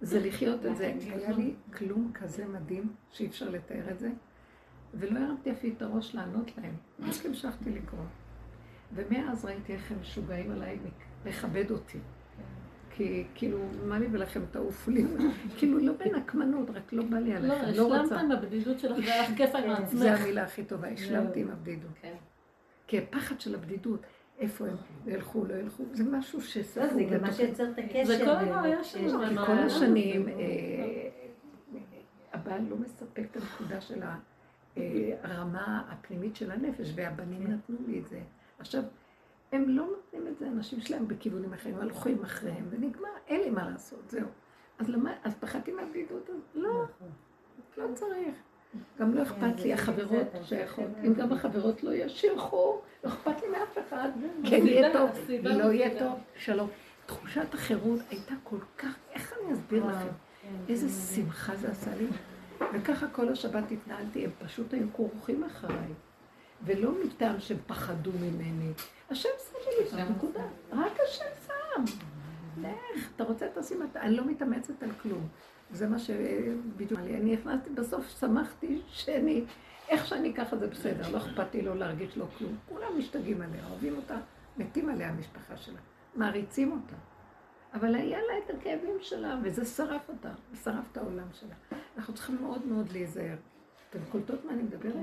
זה לחיות את זה. היה לי כלום כזה מדהים, שאי אפשר לתאר את זה, ולא הרמתי אפילו את הראש לענות להם. רק המשכתי לקרוא. ומאז ראיתי איך הם משוגעים עליי לכבד אותי. כי כאילו, מה לי ולכם תעופו לי? כאילו, לא בנקמנות, רק לא בא לי עליכם, לא רוצה. לא, השלמת עם הבדידות שלך, זה היה כיף עם עצמך. זה המילה הכי טובה, השלמתי עם הבדידות. כן. כי הפחד של הבדידות, איפה הם ילכו, לא ילכו, זה משהו שספור. זה גם מה שיוצר את הקשר. זה כל היה שם. כל השנים, אה, הבעל לא מספק את הנקודה של הרמה הפנימית של הנפש, והבנים נתנו לי את זה. עכשיו, הם לא נותנים את זה, אנשים שלהם בכיוונים אחרים, הולכים אחריהם, ונגמר, אין לי מה לעשות, זהו. אז למה, אז פחדתי מהבדידות? לא, לא צריך. גם לא אכפת לי, החברות שייכות. אם גם החברות לא ישילכו, לא אכפת לי מאף אחד. כן יהיה טוב, לא יהיה טוב, שלום. תחושת החירות הייתה כל כך, איך אני אסביר לכם? איזה שמחה זה עשה לי. וככה כל השבת התנהלתי, הם פשוט היו כרוכים אחריי. ולא מטעם שהם פחדו ממני. השם שם לי נקודה, רק השם שם. לך, אתה רוצה תשים את... אני לא מתאמצת על כלום. זה מה שבדיוק אמר לי. אני נכנסתי, בסוף שמחתי שאני, איך שאני ככה זה בסדר, לא אכפת לי לא להרגיש לא כלום. כולם משתגעים עליה, אוהבים אותה, מתים עליה המשפחה שלה, מעריצים אותה. אבל היה לה את הכאבים שלה, וזה שרף אותה, שרף את העולם שלה. אנחנו צריכים מאוד מאוד להיזהר. אתם קולטות מה אני מדברת?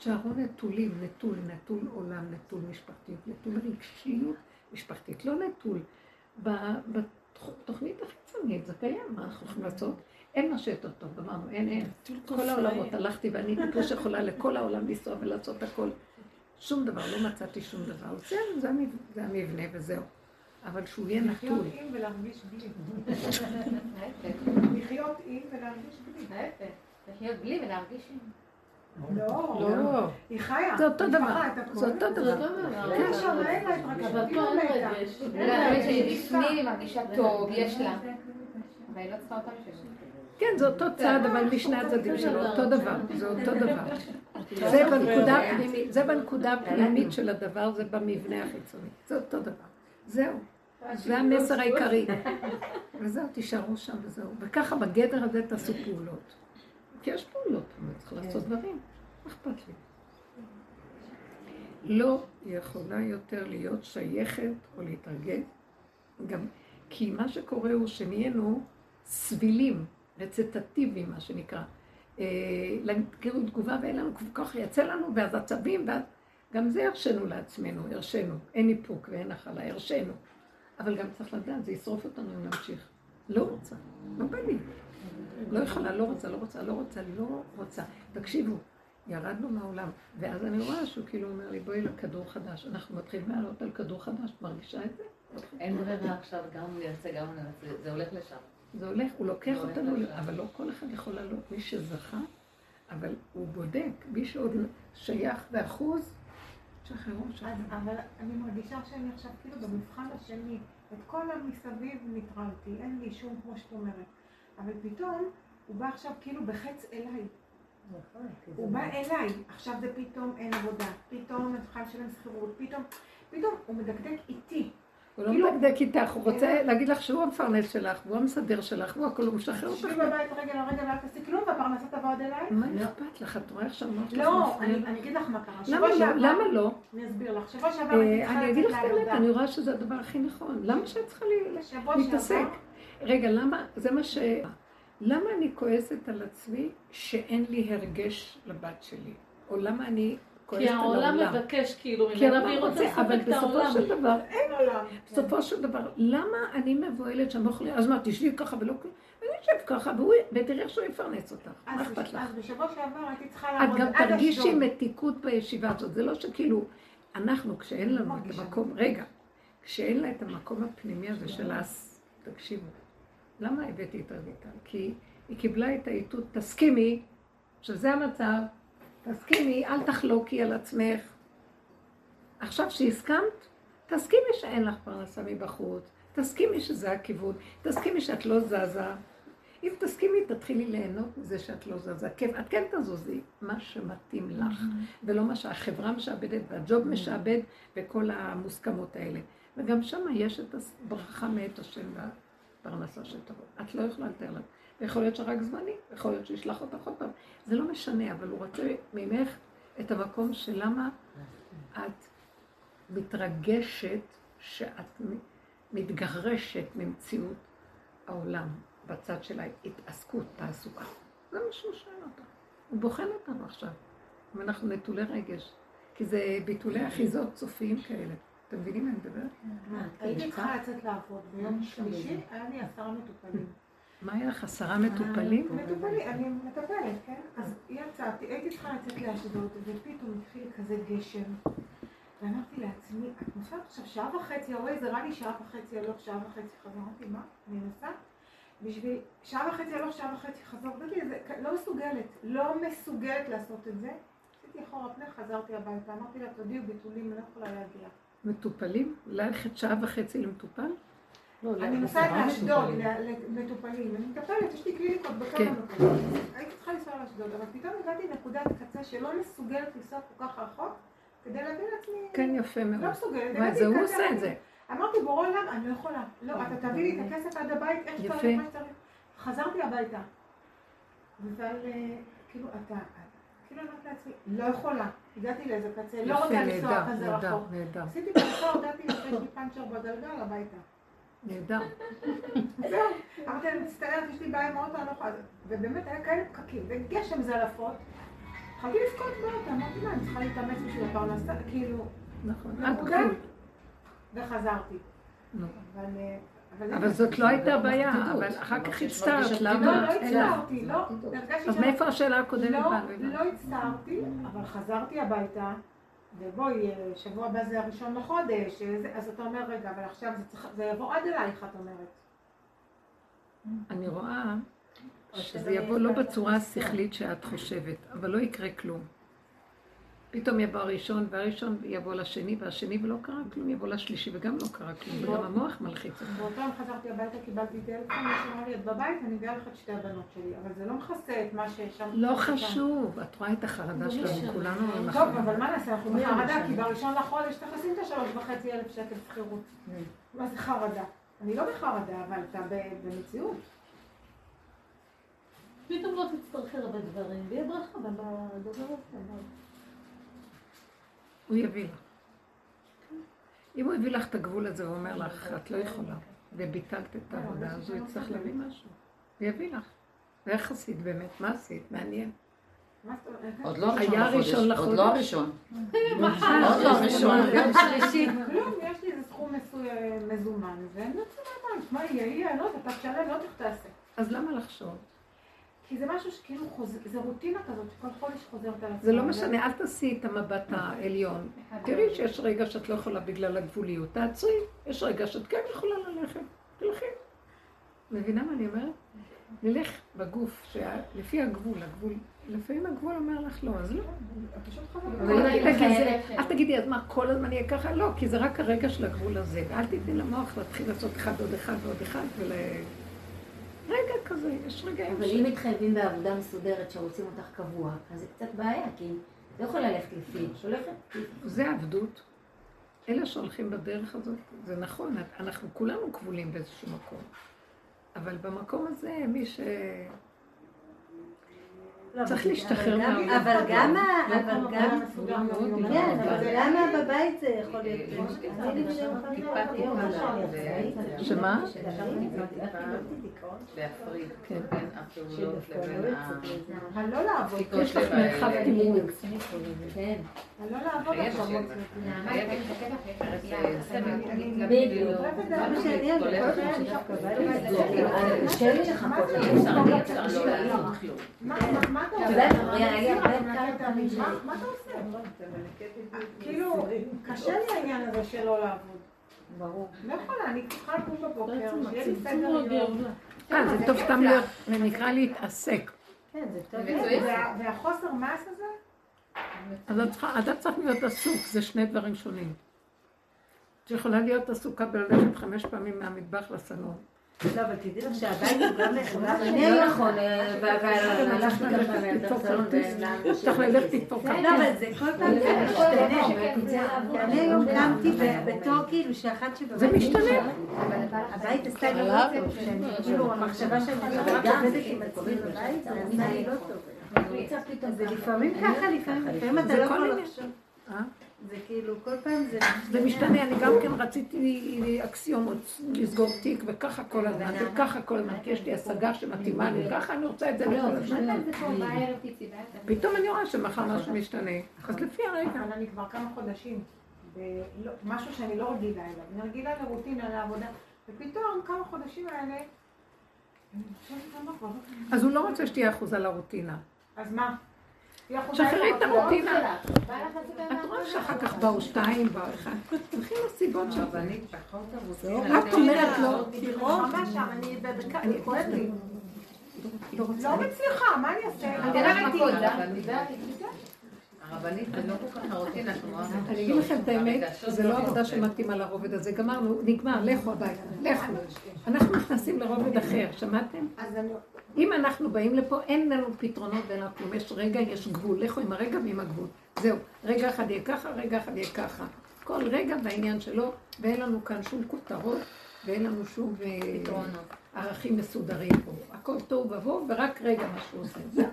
שהרון נטולים, נטול, נטול עולם, נטול משפחתיות, נטול רגשיות משפחתית, לא נטול. בתוכנית החיצונית זה קיים, מה אנחנו יכולים לעשות? אין מה שיותר טוב, אמרנו, אין, אין. כל העולמות, הלכתי ואני טיפוס שיכולה לכל העולם לנסוע ולעשות הכל. שום דבר, לא מצאתי שום דבר. זה המבנה וזהו. אבל שהוא יהיה נטול. לחיות עם ולהרגיש בלי. לחיות עם ולהרגיש בלי. לחיות בלי ולהרגיש עם. לא, לא, היא חיה. זה אותו דבר. זה אותו דבר. כן, שם אין לה התרגשות, היא לא מתה. שהיא בפנים, היא מרגישה טוב, יש לה. אבל היא לא צריכה אותה בשביל כן, זה אותו צעד, אבל משני הצדדים שלו, אותו דבר, זה אותו דבר. זה בנקודה הפנימית, זה בנקודה הפנימית של הדבר, זה במבנה החיצוני. זה אותו דבר. זהו. זה המסר העיקרי. וזהו, תישארו שם וזהו. וככה בגדר הזה תעשו פעולות. כי יש פעולות, צריך לעשות דברים. אכפת לי? לא יכולה יותר להיות שייכת או להתארגן. גם כי מה שקורה הוא שנהיינו סבילים, רצטטיביים, מה שנקרא. אה, כאילו תגובה ואין לנו כל כך יצא לנו, ואז עצבים, ואז גם זה הרשינו לעצמנו, הרשינו. אין איפוק ואין נחלה, הרשינו. אבל גם צריך לדעת, זה ישרוף אותנו אם נמשיך. לא רוצה, לא בא לי. לא יכולה, לא רוצה, לא רוצה, לא רוצה, לא רוצה. תקשיבו, ירדנו מהעולם, ואז אני רואה שהוא כאילו אומר לי, בואי לכדור חדש. אנחנו מתחילים לעלות על כדור חדש, את מרגישה את זה? אין ברירה עכשיו, גם הוא ירצה, גם הוא ירצה, זה הולך לשם. זה הולך, הוא לוקח אותנו, אבל לא כל אחד יכול לעלות. מי שזכה, אבל הוא בודק, מי שעוד שייך באחוז, שחררו שם. אבל אני מרגישה שאני עכשיו כאילו במבחן השני, את כל המסביב ניטרלתי, אין לי שום, כמו שאת אומרת. אבל פתאום הוא בא עכשיו כאילו בחץ אליי. נכון, הוא בא אליי, עכשיו זה פתאום אין עבודה, פתאום את צריכה לשלם שכירות, פתאום, פתאום הוא מדקדק איתי. הוא לא כאילו- מדקדק איתך, הוא רוצה להגיד לך שהוא המפרנס שלך, הוא המסדר שלך, הוא הכול, הוא משחרר אותך. תשבי בבית רגל על רגל ואל תעשי כלום, והפרנסה תבוא עד אליי. מה אכפת לך? את רואה שאמרת לך? לא, אני אגיד לך מה קרה. למה לא? למה לא? אני אסביר לך. שבוע שעבר לעבודה. אני אגיד לך את האמת, אני רואה שזה הדבר הכי נכון. למה שאת צריכה להתעסק? רגע, למה? זה מה ש... למה אני כועסת על עצמי שאין לי הרגש לבת שלי? או למה אני כועסת כי על העולם? העולם מבקש כאילו כי העולם רוצה אבל את בסופו העולם. של דבר, אין עולם. בסופו של דבר, למה אני מבוהלת שאני לא יכולה, אז מה, תשבי ככה ולא כלום? אני אשב ככה, והוא- ותראי איך שהוא יפרנס אותך, מה אז אכפת לך? אז בשבוע שעבר הייתי צריכה את לעבוד גם עד תרגישי אשדוד. מתיקות בישיבה הזאת, זה לא שכאילו, אנחנו, כשאין לנו את. המקום, רגע, כשאין לה את המקום הפנימי הזה של הס... תקשיבו, למה הבאתי את רויטל? כי היא קיבלה את האיתות, תסכימי, שזה המצב, תסכימי, אל תחלוקי על עצמך. עכשיו שהסכמת, תסכימי שאין לך פרנסה מבחוץ, תסכימי שזה הכיוון, תסכימי שאת לא זזה. אם תסכימי, תתחילי ליהנות מזה שאת לא זזה. כן, את כן תזוזי, מה שמתאים לך, ולא מה שהחברה משעבדת והג'וב משעבד וכל המוסכמות האלה. וגם שם יש את הברכה מאת השם והפרנסה שתבוא. את לא יכולה לתאר לך. ויכול להיות שרק זמני, יכול להיות שישלח אותך עוד פעם. זה לא משנה, אבל הוא רוצה ממך את המקום של למה את מתרגשת שאת מתגרשת ממציאות העולם בצד של ההתעסקות, תעסוקה. זה מה שהוא שואל אותך. הוא בוחן אותנו עכשיו, אם אנחנו נטולי רגש. כי זה ביטולי אחיזות סופיים כאלה. אתם מבינים מה אני מדברת? הייתי צריכה לצאת לעבוד ביום שלישי, היה לי עשרה מטופלים. מה היה לך, עשרה מטופלים? מטופלים, אני מטפלת, כן? אז יצאתי, הייתי צריכה לצאת לאשדוד, ופתאום התחיל כזה גשם. ואמרתי לעצמי, את נוסעת עכשיו שעה וחצי, הרי זה רע לי שעה וחצי הלוך, שעה וחצי חזור. אמרתי, מה? אני נוסעת? בשביל שעה וחצי הלוך, שעה וחצי חזור. אמרתי, זה לא מסוגלת, לא מסוגלת לעשות את זה. עשיתי אחורה פנה, חזרתי הביתה. אמרתי לה, תודיעו ביטולים, אני לא יכולה להגיע. מטופלים? ללכת שעה וחצי למטופל? לא, אני נוסעת לאשדוד, למטופלים, אני מטפלת, יש לי קליניקות בכמה כן. מקומות. הייתי צריכה לנסוע לאשדוד, אבל פתאום הגעתי לנקודת קצה שלא מסוגלת לנסוע כל כך רחוק, כדי להביא לעצמי... כן, יפה מאוד. לא מסוגלת. הגעתי זה הוא עושה את אמרתי- זה. אמרתי, בורא עולם, אני לא יכולה. לא, אתה תביא לי את הכסף עד הבית, איך. שצריך, מה שצריך. חזרתי הביתה. אבל אה, כאילו, אתה... כאילו אמרתי לעצמי, לא יכולה. הגעתי לאיזה קצה, לא רוצה לנסוע כזה רחוק. נהדר, עשיתי המסע, הודעתי שיש לי פאנצ'ר בגלגל הביתה. נהדר. זהו, אמרתי לה, מצטערת, יש לי בעיה עם האוטו, אני לא יכולה... ובאמת היה כאלה פקקים, וגשם זלעפות. התחלתי לבכות באוטו, אמרתי לה, אני צריכה להתאמץ בשביל הפרנסה, כאילו, נכון. נקודה. עד גבול. וחזרתי. נו. אבל... אבל זאת לא הייתה בעיה, אבל אחר כך הצטערת, לא, למה? לא אין לך. הצטערתי, לא, אז. מאיפה השאלה הקודמת לא? לא. לא הצטערתי, אבל חזרתי הביתה, ובואי, אה, שבוע הבא זה הראשון לחודש, אה, אז אתה אומר, רגע, אבל עכשיו זה יבוא עד אלייך, את אומרת. אני רואה שזה יבוא לא בצורה. השכלית שאת חושבת, אבל לא יקרה כלום. פתאום יבוא הראשון, והראשון יבוא לשני, והשני ולא קרה כלום, יבוא לשלישי וגם לא קרה כלום, וגם המוח מלחיץ אותי. באותו יום חזרתי הביתה, קיבלתי טלפון, מישהו אמר לי, את בבית, אני מביאה לך את שתי הבנות שלי, אבל זה לא מכסה את מה ששם. לא חשוב, את רואה את החרדה שלנו, כולנו טוב. אבל מה נעשה, אנחנו מי בחרדה? כי בראשון לחודש צריך לשים את השלוש וחצי אלף שקל שכירות. מה זה חרדה? אני לא בחרדה, אבל אתה במציאות. פתאום לא תצטרכי הרבה דברים, ויהיה ברכה בדבר הזה. הוא יביא לך. אם הוא הביא לך את הגבול הזה ואומר לך, את לא יכולה, וביטלת את העבודה, אז הוא יצטרך להביא משהו. הוא יביא לך. ואיך עשית באמת? מה עשית? מעניין. זאת אומרת? עוד לא הראשון לחודש. ראשון. עוד לא הראשון. עוד לא הראשון. יום שלישי. כלום, יש לי איזה סכום מסוים מזומן, ואני לא צריכה לדעת, מה יהיה, יהיה, לא יודעת, אתה תשלם, לא תעשה. אז למה לחשוב? כי זה משהו שכאילו חוזר, זה רוטינה כזאת שכל חודש חוזרת על עצמה. זה לא משנה, אל תעשי את המבט העליון. תראי שיש רגע שאת לא יכולה בגלל הגבוליות. תעצרי, יש רגע שאת כן יכולה ללכת. תלכי. מבינה מה אני אומרת? נלך בגוף, לפי הגבול, הגבול, לפעמים הגבול אומר לך לא, אז לא. אל תגידי, אל אז מה, כל הזמן יהיה ככה? לא, כי זה רק הרגע של הגבול הזה. ואל תתני למוח להתחיל לעשות אחד עוד אחד ועוד אחד, ול... רגע כזה, יש רגעים אבל אם מתחייבים בעבודה מסודרת שרוצים אותך קבוע, אז זה קצת בעיה, כי לא יכולה ללכת לפי, שולחת. זה עבדות. אלה שהולכים בדרך הזאת, זה נכון, אנחנו כולנו כבולים באיזשהו מקום. אבל במקום הזה, מי ש... לא, צריך להשתחרר מהעולם. אבל גם, לא אבל גם, כן, אבל למה בבית זה יכול להיות? שמה? להפריד כן. בין הפעולות לבין ה... הלא לעבוד. יש לך מרחב תמרוץ. כן. הלא לעבוד עכשיו. בדיוק. זה מה שאני אומרת. קשה לי לחכות מה מה- מה אתה עושה? מה אתה עושה? כאילו, קשה לי העניין הזה שלא לעבוד. ברור. לא יכולה, אני צריכה לקום בבוקר, שיהיה לי סדר יום. אה, זה טוב סתם להיות, זה נקרא להתעסק. כן, זה טוב. וה- והחוסר מעש הזה? אז את צריכה- אתה צריך להיות עסוק, זה שני דברים שונים. את יכולה להיות עסוקה בללכת חמש פעמים מהמטבח לסלון. לא, אבל תדעי לך שהבית הוא גם... אני לא נכון, והלכתי ככה מהסלון צריך ללכת איתו ככה. לא, אבל זה כל פעם זה משתנה. אני היום קמתי בתור כאילו שאחת שבבית... זה משתנה. הבית עשתה לי לא טוב. כאילו, המחשבה שאני רק עובדת עם עצמי בבית, זה עשה לי לא טוב. זה לפעמים ככה, לפעמים אתה לא יכול. לחשוב. זה כאילו, כל פעם זה... זה משתנה, אני גם כן רציתי אקסיומות, לסגור תיק וככה כל הזמן, וככה כל הזמן, כי יש לי השגה שמתאימה לי, ככה אני רוצה את זה לכל הזמן. פתאום אני רואה שמחר משהו משתנה, אז לפי הרגע. אבל אני כבר כמה חודשים, משהו שאני לא רגילה אליו. אני רגילה לרוטינה, לעבודה, ופתאום כמה חודשים האלה, לא- אז הוא לא רוצה שתהיה אחוזה לרוטינה. אז מה? שחררי את? הרוטינה. את רואה שאחר כך באו שתיים, באו אחד. צריכים לסיבות של זה. את אומרת לו, ממש שם, אני כואב לי. לא מצליחה, מה אני אעשה? הרבנית זה לא כל כך הרוטינה, אני אגיד לכם את האמת, זה לא עבודה שמתאימה לרובד הזה. גמרנו, נגמר, לכו הביתה, לכו. אנחנו נכנסים לרובד אחר, שמעתם? אם אנחנו באים לפה, אין לנו פתרונות ואין לנו כלום. יש רגע, יש גבול. לכו עם הרגע ועם הגבול. זהו. רגע אחד יהיה ככה, רגע אחד יהיה ככה. כל רגע בעניין שלו, ואין לנו כאן שום כותרות, ואין לנו שום אה, ערכים מסודרים פה. הכל תוהו ובוהו, ורק רגע מה שהוא עושה. זהו.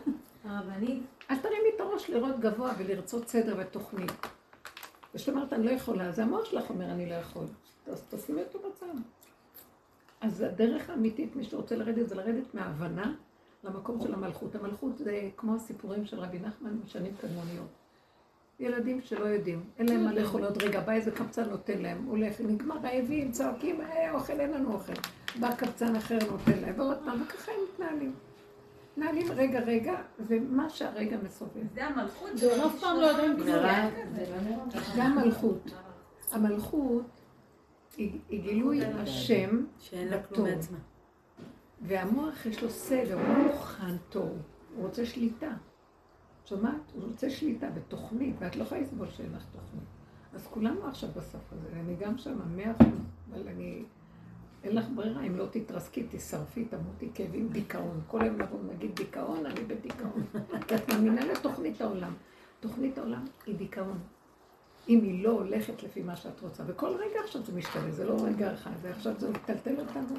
הרבנית, אל תרימי את הראש לראות גבוה ולרצות סדר ותוכנית. וכשאת אומרת, אני לא יכולה, אז המוח שלך אומר, אני לא יכול. אז תשימי אותו בצד. אז הדרך האמיתית, מי שרוצה לרדת, זה לרדת מההבנה למקום של המלכות. המלכות זה כמו הסיפורים של רבי נחמן משנים קדמוניות. ילדים שלא יודעים, אין להם מה לאכול עוד רגע, בא איזה קבצן נותן להם, הולך, נגמר רעבים, צועקים, אה, אוכל, אין לנו אוכל. בא קבצן אחר נותן להם, ועוד פעם, וככה הם מתנהלים. מתנהלים רגע רגע, ומה שהרגע מסובב. זה המלכות, זה אף פעם לא יודעים כלום. זה המלכות. המלכות היא גילוי השם בטוב. כלום מעצמה. והמוח יש לו סדר, הוא לא מוכן טוב, הוא רוצה שליטה. שומעת? הוא רוצה שליטה בתוכנית, ואת לא יכולה לסבול שאין לך תוכנית. אז כולנו עכשיו בסוף הזה, אני גם שם, מאה אחוז, אבל אני... אין לך ברירה, אם לא תתרסקי, תשרפי, תמותי כאבים, דיכאון. כל היום נבוא ונגיד דיכאון, אני בדיכאון. כי את מאמינה לתוכנית העולם. תוכנית העולם היא דיכאון. אם היא לא הולכת לפי מה שאת רוצה. וכל רגע עכשיו זה משתנה, זה לא רגע אחד, זה עכשיו זה מטלטל אותנו.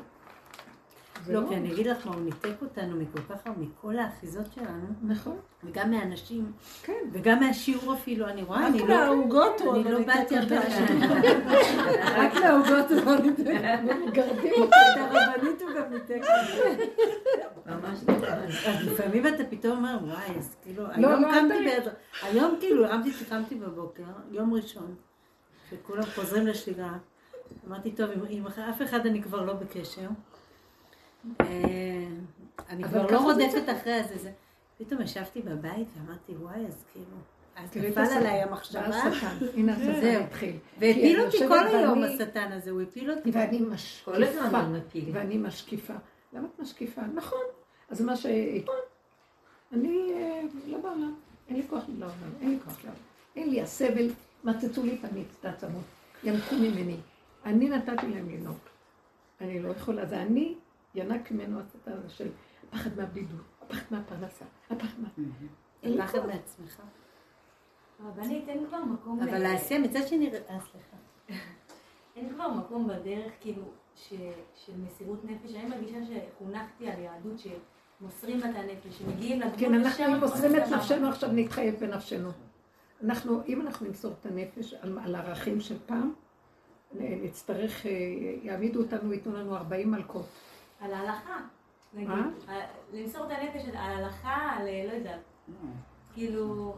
זה לא, כי אני אגיד לך הוא ניתק אותנו מכל כך הרבה, מכל האחיזות שלנו, נכון, וגם מהאנשים, כן. וגם מהשיעור אפילו, אני רואה, אני רק לא... מהעוגות הוא אני לא באתי הרבה אותנו. רק מהעוגות הוא לא ניתק. מגרדים את הרבנית הוא גם ניתק. ממש אז לפעמים אתה פתאום אומר, וואי, אז כאילו, לא, היום לא, קמתי אל בעזר, היום כאילו קמתי בבוקר, יום ראשון, וכולם חוזרים לשגרה. אמרתי, טוב, עם, אף אחד אני כבר לא בקשר. אה, אני כבר לא זה רודפת. אחרי. זה. פתאום ישבתי בבית ואמרתי, וואי, אז כאילו, אז את נפל. עליי המחשבה, הנה זהו. התחיל. והפיל אותי כל היום השטן הזה, הוא הפיל אותי. ואני משקיפה. ואני משקיפה. למה את משקיפה? נכון. אז מה ש... אני אה, לא בעולם. אין לי כוח לעולם. אין לי כוח לעולם. אין לי הסבל. מצצו לי את העצמות. ינקו ממני. אני נתתי להם לנהוג. אני לא יכולה. זה אני ינק ממנו השטן הזה של הפחד מהבדידות, הפחד מהפרנסה, הפחד מה... אין. מעצמך. רבנית, אין כבר מקום... אבל ל- העשייה, מצד שני, אה, סליחה. אין כבר מקום בדרך, כאילו. של מסירות נפש. אני מרגישה שחונכתי על יהדות ש... מוסרים לה את הנפש, שמגיעים לגבול כן, אנחנו מוסרים את. נפשנו, עכשיו נתחייב בנפשנו. אנחנו, אם אנחנו נמסור את הנפש על, על ערכים של פעם, נצטרך, אה, יעמידו אותנו, ייתנו לנו 40 מלכות. על ההלכה. נגיד, מה? על- למסור את הנפש על ההלכה, על אה, לא יודעת. כאילו,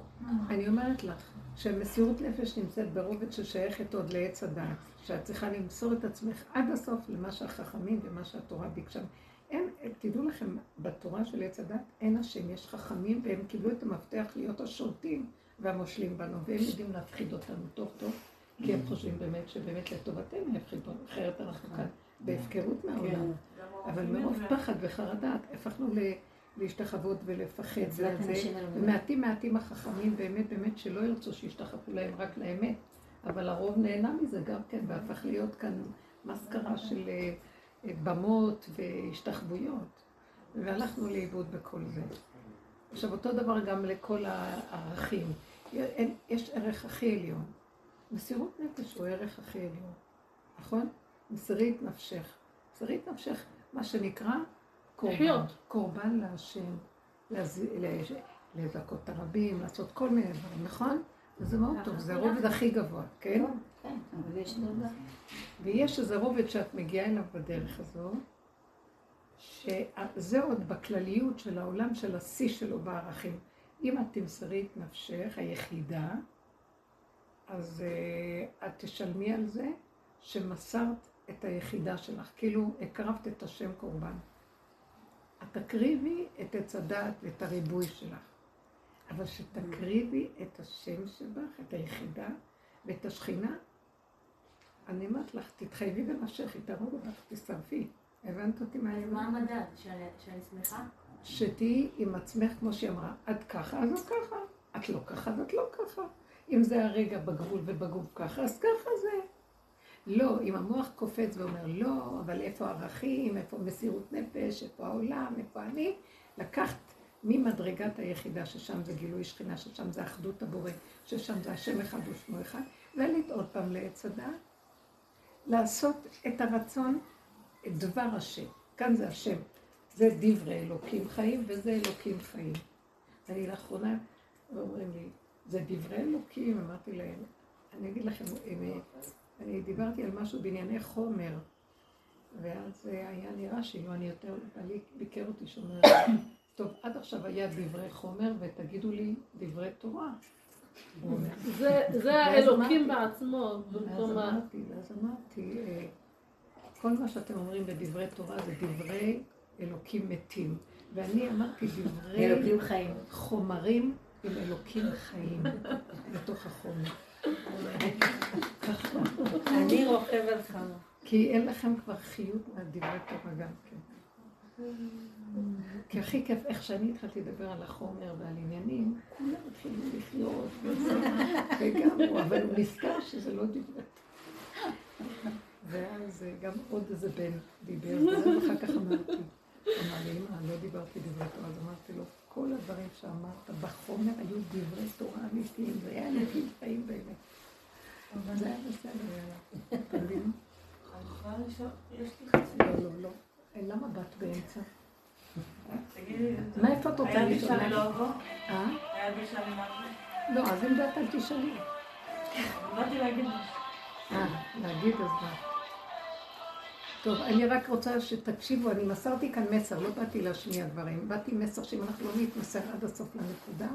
אני אומרת לך, שמסירות נפש נמצאת ברובד ששייכת עוד לעץ הדעת, שאת צריכה למסור את עצמך עד הסוף למה שהחכמים ומה שהתורה ביקשה. אין, תדעו לכם, בתורה של עץ הדת אין השם, יש חכמים והם קיבלו את המפתח להיות השולטים והמושלים בנו, והם יודעים להפחיד אותנו טוב טוב, כי הם חושבים באמת שבאמת לטובתנו יפחידו, אחרת אנחנו כאן בהפקרות מהעולם. אבל מרוב פחד וחרדה הפכנו להשתחוות ולפחד וזה, אנשים אלוהים. ומעטים מעטים החכמים באמת באמת שלא ירצו שישתחוו להם רק לאמת, אבל הרוב נהנה מזה גם כן, והפך להיות כאן מסקרה של אה, במות והשתחוויות, והלכנו לאיבוד בכל זה. עכשיו אותו דבר גם לכל הערכים, יש ערך הכי עליון, מסירות נפש הוא הערך הכי עליון, נכון? מסירי את נפשך, מסירי את נפשך, מה שנקרא קורבן, לחיות. קורבן להשם, להז- לזכות הרבים, לעשות כל מיני דברים, נכון? וזה מאוד טוב, זה הרובד הכי גבוה, כן? כן. ויש איזה רובד שאת מגיעה אליו בדרך הזו, שזה עוד בכלליות של העולם של השיא שלו בערכים. אם את תמסרי את נפשך, היחידה, אז uh, את תשלמי על זה שמסרת את היחידה שלך, כאילו הקרבת את השם קורבן. את תקריבי את עץ הדעת ואת הריבוי שלך, אבל שתקריבי את השם שבך, את היחידה ואת השכינה, אני אומרת לך, תתחייבי בנפשך, היא תהרוג אותך, תשרפי. הבנת אותי מה אני אז מה אומרת? המדד? שאני שמחה? שתהיי עם עצמך, כמו שהיא אמרה, את ככה, אז את ככה. את לא ככה, אז את לא ככה. אם זה הרגע בגבול ובגוף ככה, אז ככה זה. לא, אם המוח קופץ ואומר לא, אבל איפה הערכים, איפה מסירות נפש, איפה העולם, איפה אני, לקחת ממדרגת היחידה, ששם זה גילוי שכינה, ששם זה אחדות הבורא, ששם זה השם אחד ושמו אחד, ועלית עוד פעם לעץ הדעת, לעשות את הרצון, את דבר השם. כאן זה השם. זה דברי אלוקים חיים וזה אלוקים חיים. אני לאחרונה, אומרים לי, זה דברי אלוקים, אמרתי להם, אני אגיד לכם, אני דיברתי על משהו בענייני חומר, ואז היה נראה שאילו אני יותר, בעלי ביקר אותי שאומר, טוב, עד עכשיו היה דברי חומר, ותגידו לי דברי תורה. זה- האלוקים בעצמו, אז במקום ה... ואז אמרתי, אה, כל מה שאתם אומרים בדברי תורה זה דברי אלוקים מתים. ואני אמרתי דברי אלוקים חיים. חומרים עם אלוקים חיים בתוך החומר. אני רוכב על חמה. כי אין לכם כבר חיות מהדברי תורה גם. כי הכי כיף, איך שאני התחלתי לדבר על החומר ועל עניינים, כולם התחילו לחיות וגם הוא, אבל הוא נזכר שזה לא תורה. ואז אה, גם עוד איזה בן דיבר, ואז אחר כך אמרתי, אמר לי, אמא, לא דיברתי דברי תורה, אז אמרתי לו, כל הדברים שאמרת בחומר היו דברי תורה אמיתיים, זה היה אלוקים חיים באמת. זה היה בסדר, יאללה. אתה מבין? יש לי חצי... לא, לא, לא. אה, למה באת באמצע? תגידי, מה איפה את רוצה היה לשאול? גישה ללוגו? אה? היה גישה למשהו? לא, אז אם באת אל תשאלי. באתי להגיד משהו. אה, להגיד אז מה? טוב, אני רק רוצה שתקשיבו, אני מסרתי כאן מסר, לא באתי להשמיע דברים, באתי מסר שאם אנחנו לא נתמסר עד הסוף לנקודה,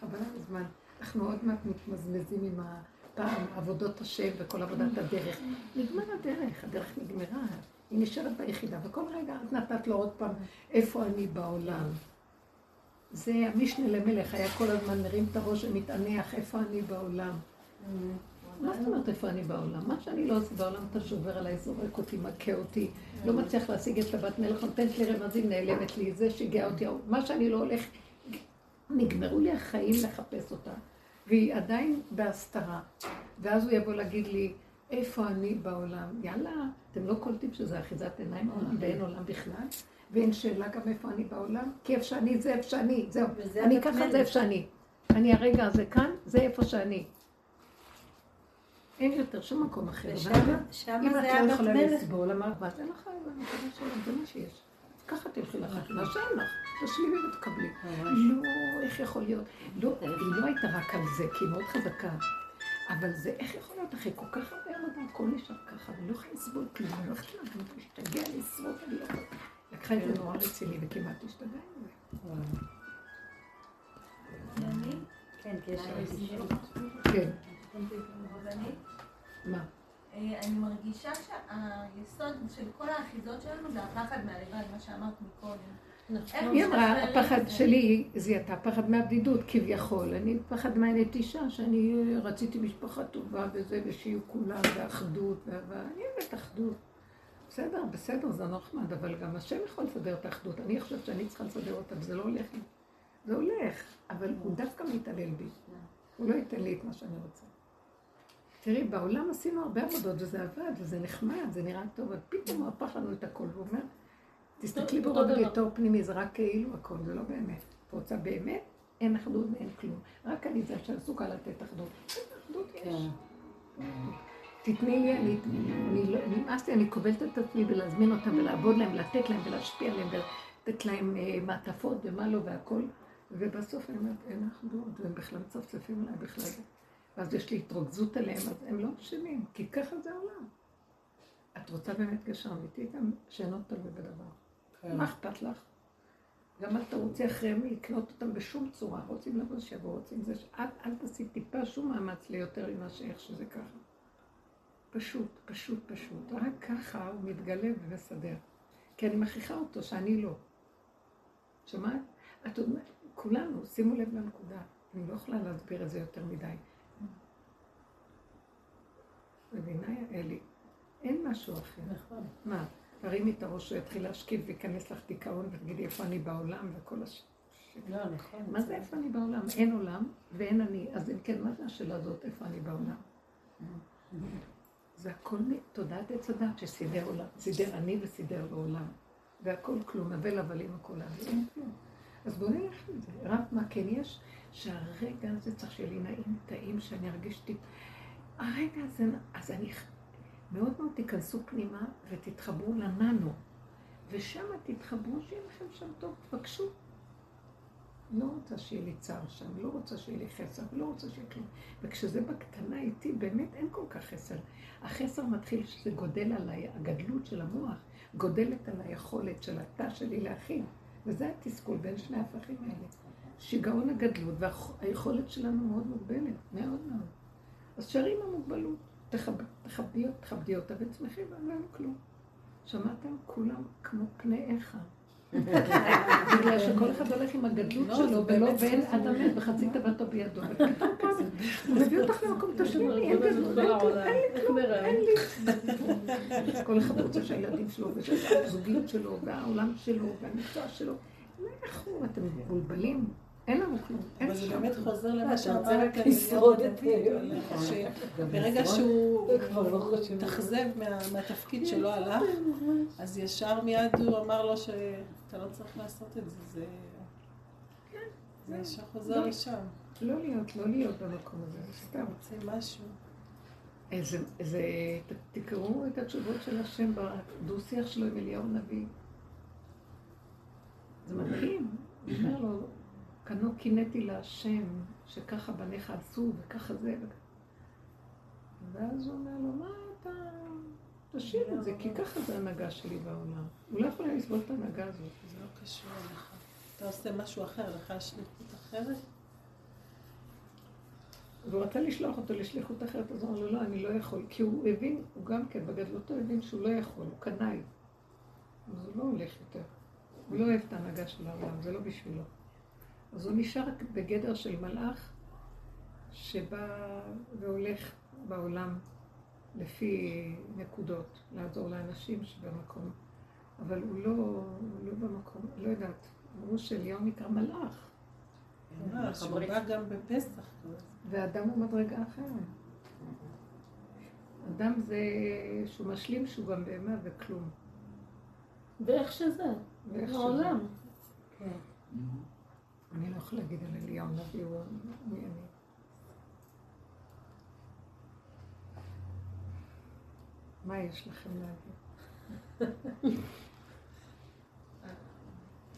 חבל על הזמן. אנחנו עוד מעט מתמזמזים עם הפעם, עבודות השם וכל עבודת הדרך. נגמר הדרך, הדרך נגמרה, היא נשארת ביחידה, וכל רגע את נתת לו עוד פעם, איפה אני בעולם? זה המשנה למלך, היה כל הזמן מרים את הראש ומתענח, איפה אני בעולם? מה זאת אומרת איפה אני בעולם? מה שאני לא עושה בעולם, אתה שובר עליי, זורק אותי, מכה אותי, לא מצליח להשיג את הבת מלך, נותנת לי רמזים, נעלמת לי, זה שיגע אותי, מה שאני לא הולך, נגמרו לי החיים לחפש אותה, והיא עדיין בהסתרה. ואז הוא יבוא להגיד לי, איפה אני בעולם? יאללה, אתם לא קולטים שזה אחיזת עיניים ואין עולם בכלל? ואין שאלה גם איפה אני בעולם? כי איפה שאני זה איפה שאני, זהו. אני ככה. זה איפה שאני. אני הרגע הזה כאן, זה איפה שאני. אין יותר שום מקום אחר. ושם אם את לא יכולה. לסבול, אמרת, מה זה לך, זה מה שיש. ככה תלכי לחתונה, שאין לך, תשלימי ותקבלי. לא, איך יכול להיות? לא, היא לא הייתה רק על זה, כי היא מאוד חזקה. אבל זה, איך יכול להיות אחרי כל כך הרבה עבודה, הכל נשאר ככה, ואני לא יכולה לסבול כלום, אני לא יכולה להשתגע, לשרוף, אני לא יכולה. לקחה את זה נורא רציני וכמעט השתגעה עם זה. כן, קשר. כן. מה? אה, אני מרגישה שהיסוד של כל האחיזות שלנו זה הפחד מהלבד, מה שאמרת מקודם. היא אמרה, הפחד שלי זיהתה פחד מהבדידות כביכול. אני פחד מהנטישה, שאני רציתי משפחה טובה וזה, ושיהיו כולם, ואחדות, ואהבה. אני אוהבת אחדות. בסדר, בסדר, זה נחמד, אבל גם השם יכול לסדר את האחדות. אני חושבת שאני צריכה לסדר אותה, וזה לא הולך לי. זה הולך, אבל הוא דווקא מתעלל בי. הוא לא ייתן לי את מה שאני רוצה. תראי, בעולם עשינו הרבה עבודות, וזה עבד, וזה נחמד, זה נראה טוב, אבל פתאום הוא הפך לנו את הכל, והוא אומר, תסתכלי ברוב ביתו פנימי, זה רק כאילו הכל, זה לא באמת. את רוצה באמת? אין אחדות ואין כלום. רק אני זה שעסוקה לתת אחדות. אחדות יש. כן. תתני לי, אני, אני, לא, נמאס לי, אני כובלת את עצמי ולהזמין אותם ולעבוד להם, לתת להם ולהשפיע עליהם ולתת להם אה, מעטפות ומה לא והכל. ובסוף אני אומרת, אין אחדות, והם בכלל מצפצפים עליי בכלל. ואז יש לי התרכזות עליהם, אז הם לא אשמים, כי ככה זה העולם. את רוצה באמת קשר אמיתי גם שאינו תלוי בדבר. מה אכפת לך? גם אל תרוצי אחריהם לקנות אותם בשום צורה. רוצים לבוא שיבואו, רוצים זה ש... אל, אל תעשי טיפה שום מאמץ ליותר ממה שאיך שזה ככה. פשוט, פשוט, פשוט. רק ככה הוא מתגלה ומסדר. כי אני מכריחה אותו שאני לא. שמעת? את אומרת, כולנו, שימו לב לנקודה. אני לא יכולה להסביר את זה יותר מדי. מבינה, אלי? אין משהו אחר. נכון. מה? תרימי את הראש, הוא יתחיל להשקיף וייכנס לך דיכאון ותגידי איפה אני בעולם וכל הש... לא, נכון. מה זה איפה אני בעולם? אין עולם ואין אני. אז אם כן, מה זה השאלה הזאת, איפה אני בעולם? זה הכל תודעת עץ הדת שסידר עולם, סידר אני וסידר בעולם. והכל כלום, אבל הבלים הכל כלום. אז בואו נלך עם זה. רק מה כן יש? שהרגע הזה צריך שיהיה לי נעים, טעים, שאני ארגיש טיפ... הרגע הזה, אז אני מאוד מאוד תיכנסו פנימה ותתחברו לננו, ושם תתחברו שיהיה לכם שם טוב, תבקשו. לא רוצה שיהיה לי צער שם, לא רוצה שיהיה לי חסר, לא רוצה שיהיה כלום. וכשזה בקטנה איתי, באמת אין כל כך חסר. החסר מתחיל שזה גודל עליי, הגדלות של המוח גודלת על היכולת של התא שלי להכין. וזה התסכול בין שני ההפכים האלה. שיגעון הגדלות והיכולת שלנו מאוד מוגבלת, מאוד מאוד. אז שרים המוגבלות. תכבדי, תכבדי אותה ותשמחי ואין לנו כלום. שמעתם? כולם כמו פני איכה. בגלל שכל אחד הולך עם הגדלות לא, שלו, ולא ואין אדם מת וחצי תוותו בידו. הוא מביא אותך למקום תשלימי, אין גדלות, אין לי כלום, אין לי. כל אחד רוצה שהילדים שלו, והזוגיות שלו, והעולם שלו, והמקצוע שלו. איך הוא, אתם מבולבלים? אין לנו כלום. אבל זה באמת חוזר למה שאמרת לשרוד את ברגע שהוא התאכזב מהתפקיד שלו הלך, אז ישר מיד הוא אמר לו שאתה לא צריך לעשות את זה. זה ישר חוזר לא. לשם. לא להיות, לא להיות במקום הזה, סתם. רוצה משהו. איזה, תקראו את התשובות של השם בדו-שיח שלו עם אליהו הנביא. זה מדהים. הוא אומר לו, קנו קינאתי להשם, שככה בניך עשו וככה זה. ואז הוא אומר לו, מה אתה... תשאיר את זה, כי ככה זה ההנהגה שלי בעולם. הוא לא יכול לסבול את ההנהגה הזאת. זה לא קשור אליך. אתה עושה משהו אחר, לך יש שליחות אחרת? והוא רצה לשלוח אותו לשליחות אחרת, אז הוא אמר לו, לא, אני לא יכול. כי הוא הבין, הוא גם כן, בגדלותו הבין שהוא לא יכול, הוא קנאי. אז הוא לא הולך יותר. הוא לא אוהב את ההנהגה של העולם, זה לא בשבילו. אז הוא נשאר בגדר של מלאך שבא והולך בעולם לפי נקודות, לעזור לאנשים שבמקום. אבל הוא לא, הוא לא במקום, לא יודעת, אמרו שאליהו נקרא מלאך. ממש, הוא בא גם בפסח. ואדם הוא מדרגה אחרת. אדם זה שהוא משלים שהוא גם בהמה וכלום. ואיך שזה, ואיך שזה. כן. אני לא יכולה להגיד על אליהו נביא, הוא מי אני. מה יש לכם להגיד?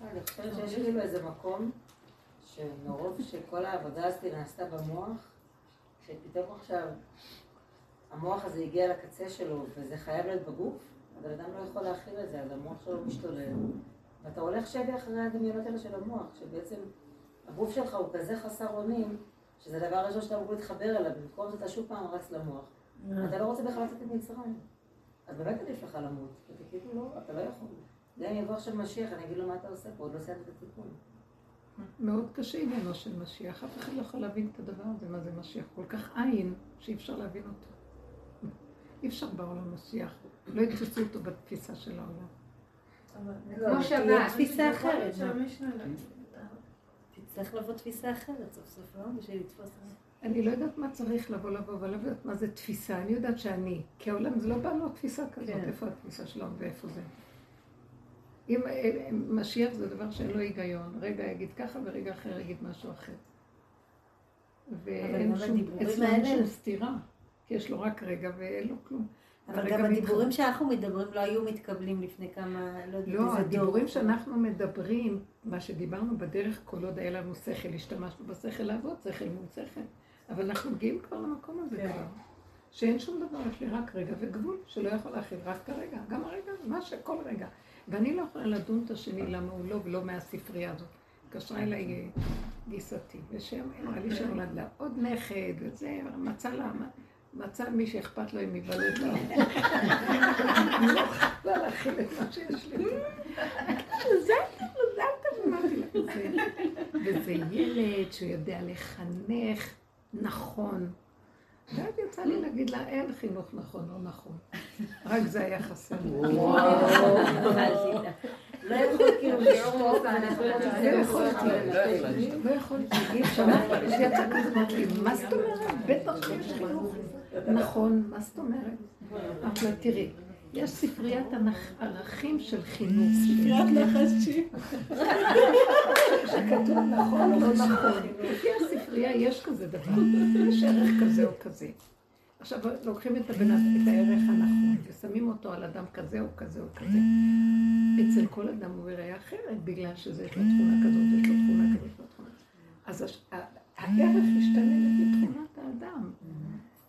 אני חושבת שיש כאילו איזה מקום שמרוב שכל העבודה הזאת נעשתה במוח, שפתאום עכשיו המוח הזה הגיע לקצה שלו וזה חייב להיות בגוף, הבן אדם לא יכול להכיל את זה, אז המוח שלו משתולל. ואתה הולך שבי אחרי הדמיונות האלה של המוח, שבעצם הגוף שלך הוא כזה חסר אונים, שזה הדבר הראשון שאתה אמור להתחבר אליו, במקום זה אתה שוב פעם רץ למוח. אתה לא רוצה בכלל לצאת את מצרים. אז באמת עדיף לך למות, אתה כאילו לא, אתה לא יכול. גם אם יבוא עכשיו משיח, אני אגיד לו מה אתה עושה פה, עוד לא סיימת את הטיפול. מאוד קשה עניינו של משיח, אף אחד לא יכול להבין את הדבר הזה, מה זה משיח. כל כך עין, שאי אפשר להבין אותו. אי אפשר בעולם משיח, לא יתפסו אותו בתפיסה של העולם. כמו שבת. תפיסה אחרת. תצטרך לבוא תפיסה אחרת סוף סוף, לא? בשביל לתפוס את זה. אני לא יודעת מה צריך לבוא לבוא, אבל לא יודעת מה זה תפיסה. אני יודעת שאני, כי העולם זה לא בא לו תפיסה כזאת, כן. איפה התפיסה שלו ואיפה זה. אם משיח זה דבר שאין לו היגיון, רגע יגיד ככה ורגע אחר יגיד משהו אחר. ואין שום, האלה- שום סתירה, כי יש לו רק רגע ואין לו כלום. אבל הרגע גם הדיבורים מתחבר. שאנחנו מדברים לא היו מתקבלים לפני כמה, לא יודעת, לא, איזה דור. הדיבורים שאנחנו מדברים, מה שדיברנו בדרך, כל עוד היה לנו שכל, השתמשנו בשכל לעבוד, שכל מול שכל. אבל אנחנו מגיעים כבר למקום הזה כן. כבר. שאין שום דבר, יש לי רק רגע וגבול שלא יכול להכיל, רק כרגע, גם הרגע, מה שכל רגע. ואני לא יכולה לדון את השני למה הוא לא ולא מהספרייה הזאת. התקשרה אליי אה, גיסתי, ושם אמרה לי שנולד לה עוד נכד, וזה, מצא לה, מצא מי שאכפת לו אם ייוולד לה. אני לא יכולה להכיל את מה שיש לי. מזל טוב, מזל טוב, אמרתי לה. וזה- ילד שיודע לחנך נכון. ואז יצא לי להגיד לה, אין חינוך נכון או נכון. רק זה היה חסר. לא יכול לשתוק, לא יכולתי, לא יכולתי, אי אפשר, יצא כזה, אמרתי לי, מה זאת אומרת? בטח שיש חינוך. נכון, מה זאת אומרת? לה, תראי, יש ספריית ערכים של חינוך. ספריית נחשים. שכתוב נכון או לא נכון. לפי הספרייה יש כזה דבר, יש ערך כזה או כזה. עכשיו לוקחים את הערך הנכון, ושמים אותו על אדם כזה או כזה או כזה. אצל כל אדם הוא יראה אחרת, בגלל שזה יש לו תכונה כזאת, יש לו תכונה כזאת, יש לו תכונה. אז הערך ישתנה לפי תכונת האדם.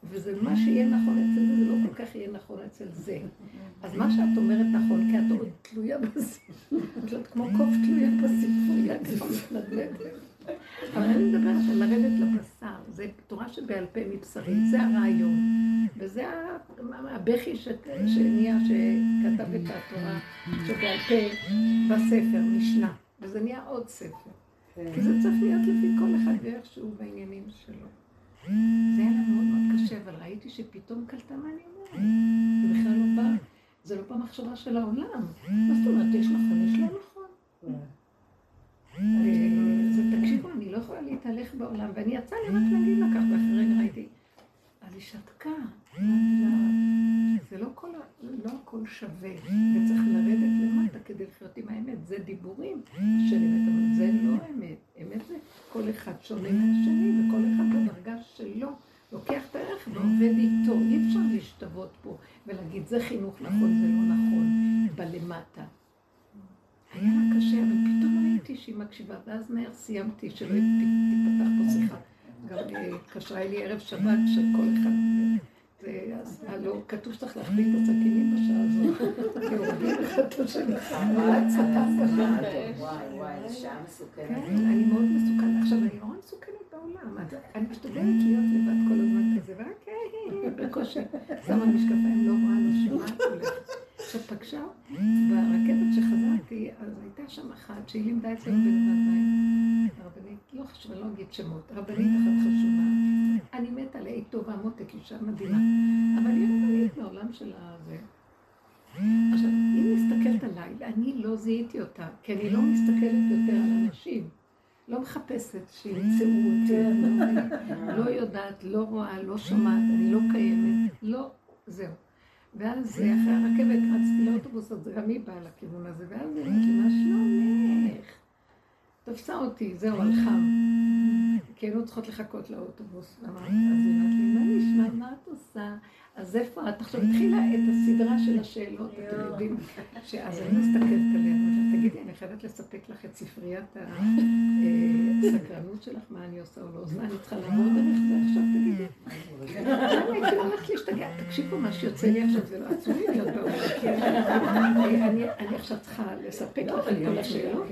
וזה מה שיהיה נכון אצל זה, זה לא כל כך יהיה נכון אצל זה. אז מה שאת אומרת נכון, כי את עוד תלויה בזה. את כמו קוף תלויה בספרייה, כבר מתנדנדת. אבל אני מדברת על לרדת לבשר, זה תורה שבעל פה מבשרי, זה הרעיון. וזה הבכי שנהיה, שכתב את התורה שבעל פה בספר, משנה. וזה נהיה עוד ספר. כי זה צריך להיות לפי כל אחד ואיך שהוא בעניינים שלו. זה היה לה מאוד מאוד קשה, אבל ראיתי שפתאום קלטה מה אני אומרת. זה בכלל לא בא, זה לא במחשבה של העולם. מה זאת אומרת, יש נכון, יש לא נכון. אה, זה, תקשיבו, אני לא יכולה להתהלך בעולם, ואני יצא לי רק להגיד לה כך, ואחרי רגע ראיתי. אז היא שתקה. זה לא כל, לא הכל שווה, וצריך לרדת למטה כדי לחיות עם האמת. זה דיבורים של אמת, אבל זה לא אמת. אמת זה כל אחד שונה מהשני, וכל אחד בדרגה שלו. לוקח את הערך ועובד איתו, אי אפשר להשתוות פה ולהגיד זה חינוך נכון, זה לא נכון, בלמטה. היה לה קשה, אבל פתאום ראיתי שהיא מקשיבה, ואז מהר סיימתי, שלא תיפתח פה שיחה. גם אה, התקשרה אלי ערב שבת, שכל אחד... זה- אז הלו, כתוב שצריך להחביא את הסכינים בשעה הזאת, כי הורגים אחד את השני. וואי וואי, שעה מסוכנת. כן, אני מאוד מסוכנת. עכשיו, אני נורא מסוכנת בעולם. אני משתדלת להיות לבד כל הזמן כזה, ורק אה, אה, בקושי שמה משקפיים, לא רואה, לא שומעת, הולכת. עכשיו, פגשה, ברכבת שחזרתי, אז הייתה שם אחת שהיא לימדה אצלנו בלבד מים. רבנית, לא חשוב, אני לא אגיד שמות, רבנית אחת חשובה. אני מתה עליה, היא טובה, מותק, אישה מדהימה. אבל היא רבנית מעולם של הזה. עכשיו, היא מסתכלת עליי, ואני לא זיהיתי אותה, כי אני לא מסתכלת יותר על אנשים. לא מחפשת שימצאו אותי, לא יודעת, לא רואה, לא שומעת, אני לא קיימת, לא, זהו. ואז אחרי הרכבת רצתי לאוטובוס, אז גם היא באה לכיוון הזה, ואז היא אמרת לי, מה שלומך? תפסה אותי, זהו, הלכה. כי היינו צריכות לחכות לאוטובוס. אמרתי, אז היא אמרת לי, מה נשמע, מה את עושה? אז איפה את עכשיו התחילה את הסדרה של השאלות, אתם יודעים, שאז אני מסתכלת עליה, תגידי, אני חייבת לספק לך את ספריית הסקרנות שלך, מה אני עושה או לא, מה אני צריכה לעבור דרך זה עכשיו, תגידי. למה הייתי הולכת להשתגע? תקשיבו, מה שיוצא לי עכשיו זה לא עצוב לי להיות בעולם, אני עכשיו צריכה לספק לך את כל השאלות,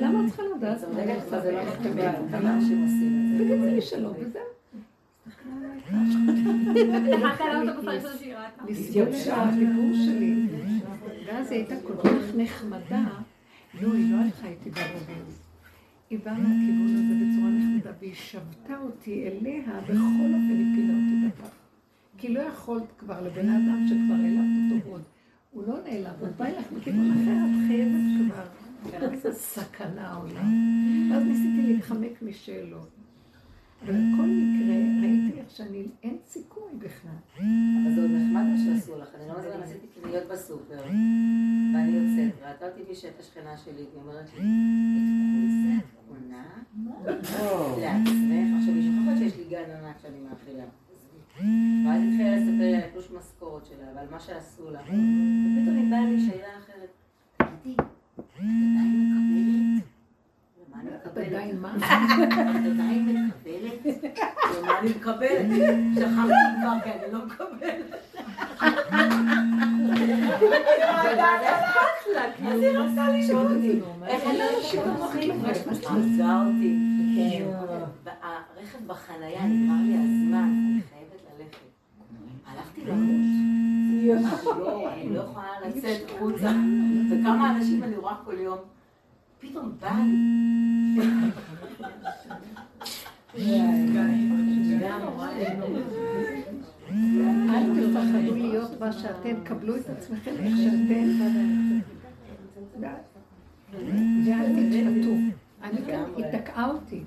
למה את צריכה לדעת? זה לא זה. תגידי לי שלום שהדיבור שלי, ואז היא הייתה כל כך נחמדה, לא, היא לא הלכה איתי ברוגז. היא באה מהכיוון הזה בצורה נחמדה, והיא שבתה אותי אליה, בכל אופן הפילה אותי בפח. כי לא יכולת כבר לבן אדם שכבר העלמת אותו עוד. הוא לא נעלם, הוא בא אליך מכיוון אחר, את חייבת כבר. איזה סכנה העולם. ואז ניסיתי להתחמק משאלות. אבל בכל מקרה, ראיתי איך שאני, אין סיכוי בכלל. אבל זה עוד נחמד מה שעשו לך. אני לא מזמן עשיתי קניות בסופר, ואני יוצאת, ראתה אותי בשט השכנה שלי, והיא אומרת לי, את קונה? לעצמך? עכשיו, היא שוכחת שיש לי גן ענק שאני מאכילה. ואז התחילה לספר לי על התלוש משכורת שלה, ועל מה שעשו לה. ופתאום היא באה לי שאלה אחרת. תגידי, את עדיין מקבלת? את עדיין מה? את עדיין מקבלת? מה אני מקבלת? שכחתי כבר, כי אני לא מקבלת. אז היא רצתה לשאול אותי. איך אני לא יודעת? עזבה אותי. הרכב בחנייה, נגמר לי הזמן, אני חייבת ללכת. הלכתי למות. אני לא יכולה לצאת חוצה. וכמה אנשים אני רואה כל יום. פתאום בא לי. אל תפחדו להיות מה שאתם, קבלו את עצמכם איך שאתם, ואל תתפתו. אני גם, היא תקעה אותי.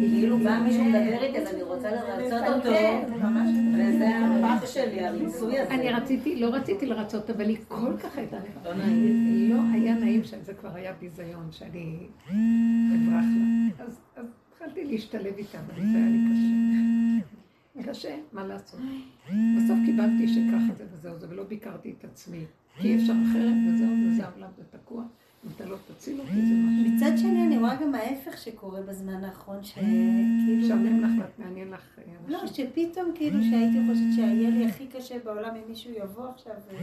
כאילו בא מישהו לדבר איתי, אז אני רוצה לרצות אותו, שלי, הריצוי הזה. אני רציתי, לא רציתי לרצות, אבל היא כל כך הייתה לא נעים. לא היה נעים שם, זה כבר היה ביזיון, שאני אברח לה. אז התחלתי להשתלב איתה, אבל זה היה לי קשה. קשה, מה לעשות. בסוף קיבלתי שככה זה וזהו זה, ולא ביקרתי את עצמי. כי אי אפשר אחרת, וזהו, וזה העולם, זה תקוע. אתה לא תציל אותי, זה משהו. מצד שני, אני רואה גם ההפך שקורה בזמן האחרון, שכאילו... משעמם לך מעניין לך לא, שפתאום כאילו שהייתי חושבת שיהיה לי הכי קשה בעולם אם מישהו יבוא עכשיו וזה,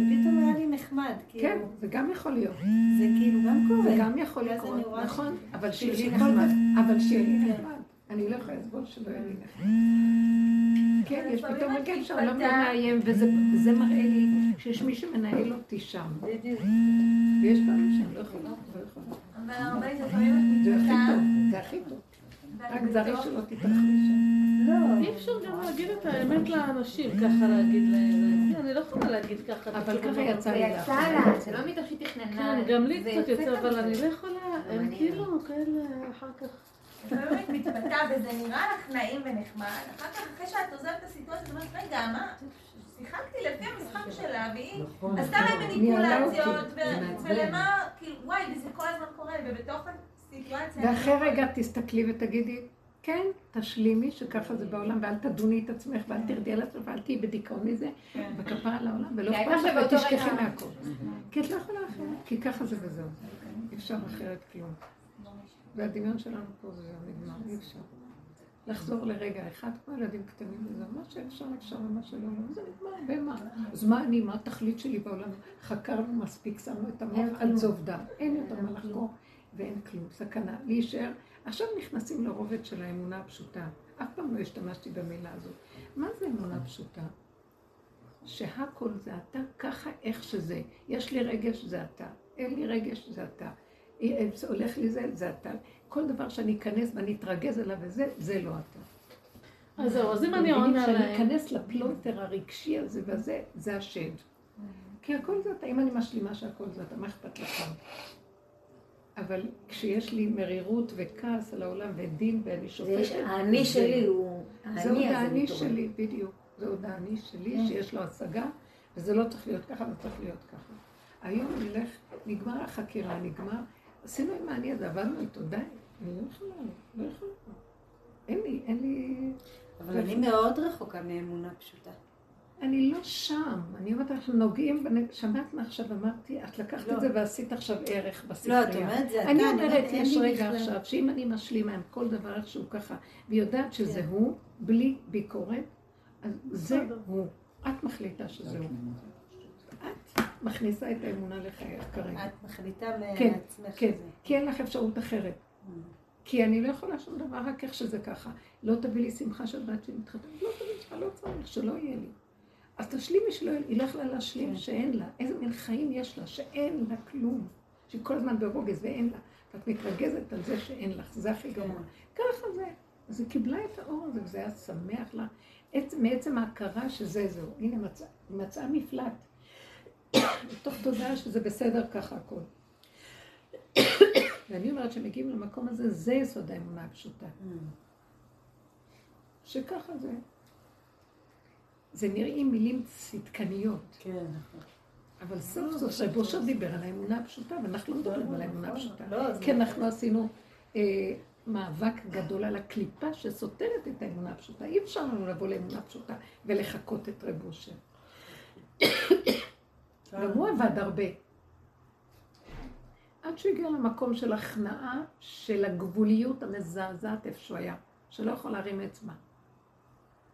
ופתאום היה לי נחמד, כאילו... כן, זה גם יכול להיות. זה כאילו גם קורה. זה גם יכול לקרות, נכון, אבל שיהיה לי נחמד. אבל שיהיה לי נחמד. אני לא יכולה לסבול שלא יהיה לי נחמד. כן, יש פתאום רגע שהעולם לא מאיים, וזה מראה לי שיש מי שמנהל אותי שם. ויש פעמים שאני לא יכולה, לא יכולה. אבל הרבה לפעמים זה הכי טוב, זה הכי טוב. רק זרי שלא תתרחבי שם. לא, אי אפשר גם להגיד את האמת לאנשים, ככה להגיד להם. אני לא יכולה להגיד ככה. אבל ככה יצא לי יצא לה, זה לא מתוך שהיא תכננה. כן, גם לי קצת יוצא, אבל אני לא יכולה, הם כאילו כאלה אחר כך. לפעמים את מתבטאה וזה נראה לך נעים ונחמד, אחר כך אחרי שאת עוזבת את הסיטואציה, את אומרת, רגע, מה, שיחקתי לפי המשחק שלה, והיא עשתה להם מניפולציות, ולמה, כאילו, וואי, וזה כל הזמן קורה, ובתוך הסיטואציה... ואחרי רגע תסתכלי ותגידי, כן, תשלימי שככה זה בעולם, ואל תדוני את עצמך, ואל תרדי על עצמך, ואל תהיי בדיכאון מזה, וכפרה על העולם, ולא אכפת לך ותשכחי מהכל. כי את לא יכולה אחרת, כי ככה זה וזהו. אי אפשר אחרת כלום. והדמיון שלנו פה זה נגמר, אי אפשר. לחזור לרגע אחד, כמו ילדים קטנים, וזה מה שאפשר אפשר ומה שלא לא, זה נגמר, במה? אז מה אני, מה התכלית שלי בעולם? חקרנו מספיק, שמנו את המוח על צוב דם, אין יותר מה לחקור ואין כלום, סכנה, להישאר. עכשיו נכנסים לרובד של האמונה הפשוטה. אף פעם לא השתמשתי במילה הזאת. מה זה אמונה פשוטה? שהכל זה אתה, ככה איך שזה. יש לי רגש, זה אתה. אין לי רגש, זה אתה. הולך לי זה, זה אתה. כל דבר שאני אכנס ואני אתרגז אליו וזה, זה לא אתה. אז זהו, אז אם אני עונה להם... כשאני אכנס לפלונטר הרגשי הזה וזה, זה השד. כי הכל זה אתה, אם אני משלימה שהכל זה אתה, מה אכפת לך? אבל כשיש לי מרירות וכעס על העולם ודין ואני שופטת... האני שלי הוא... זה עוד האני שלי, בדיוק. זה עוד האני שלי שיש לו השגה, וזה לא צריך להיות ככה, זה צריך להיות ככה. היום נלך, נגמר החקירה, נגמר, עשינו עם האני הזה, עבדנו איתו, די, אני לא יכולה, לא יכולה. אין לי, אין לי... אבל אני מאוד רחוקה מאמונה פשוטה. אני לא שם, אני אומרת, אנחנו נוגעים, שמעת מה עכשיו אמרתי? את לקחת את זה ועשית עכשיו ערך בספרייה. לא, את אומרת זה אתה, אני אומרת, יש רגע עכשיו, שאם אני משלימה עם כל דבר איכשהו ככה, ויודעת שזה כן. הוא, בלי ביקורת, אז זה הוא. את מחליטה שזה הוא. את מכניסה את האמונה לחייך כרגע. את מחליטה כן, מעצמך כן, שזה. כי אין לך אפשרות אחרת. כי אני לא יכולה שום דבר, רק איך שזה ככה. לא תביא לי שמחה של בת שמתחתנת, לא תביא שמחה, לא צריך, שלא יהיה לי. אז תשלימי שלא יהיה לי, היא לא יכלה להשלים כן. שאין לה. איזה מין חיים יש לה, שאין לה כלום. שהיא כל הזמן ברוגז ואין לה. ואת מתרגזת על זה שאין לך, זה הכי גרוע. ככה זה. אז היא קיבלה את האור הזה, וזה היה שמח לה. עצ- מעצם ההכרה שזה זהו. הנה, מצא- מצאה מפלט. מתוך תודעה שזה בסדר ככה הכל. ואני אומרת שמגיעים למקום הזה, זה יסוד האמונה הפשוטה. שככה זה. זה נראים מילים צדקניות, כן, נכון. אבל סוף סוף רב אושר דיבר על האמונה הפשוטה, ואנחנו לא מדברים על האמונה הפשוטה. לא, כי אנחנו עשינו אה, מאבק גדול על הקליפה שסותרת את האמונה הפשוטה. אי אפשר לנו לבוא לאמונה פשוטה ולחקות את רב אושר. גם הוא עבד הרבה. עד שהוא הגיע למקום של הכנעה של הגבוליות המזעזעת איפה שהוא היה, שלא יכול להרים אצבע.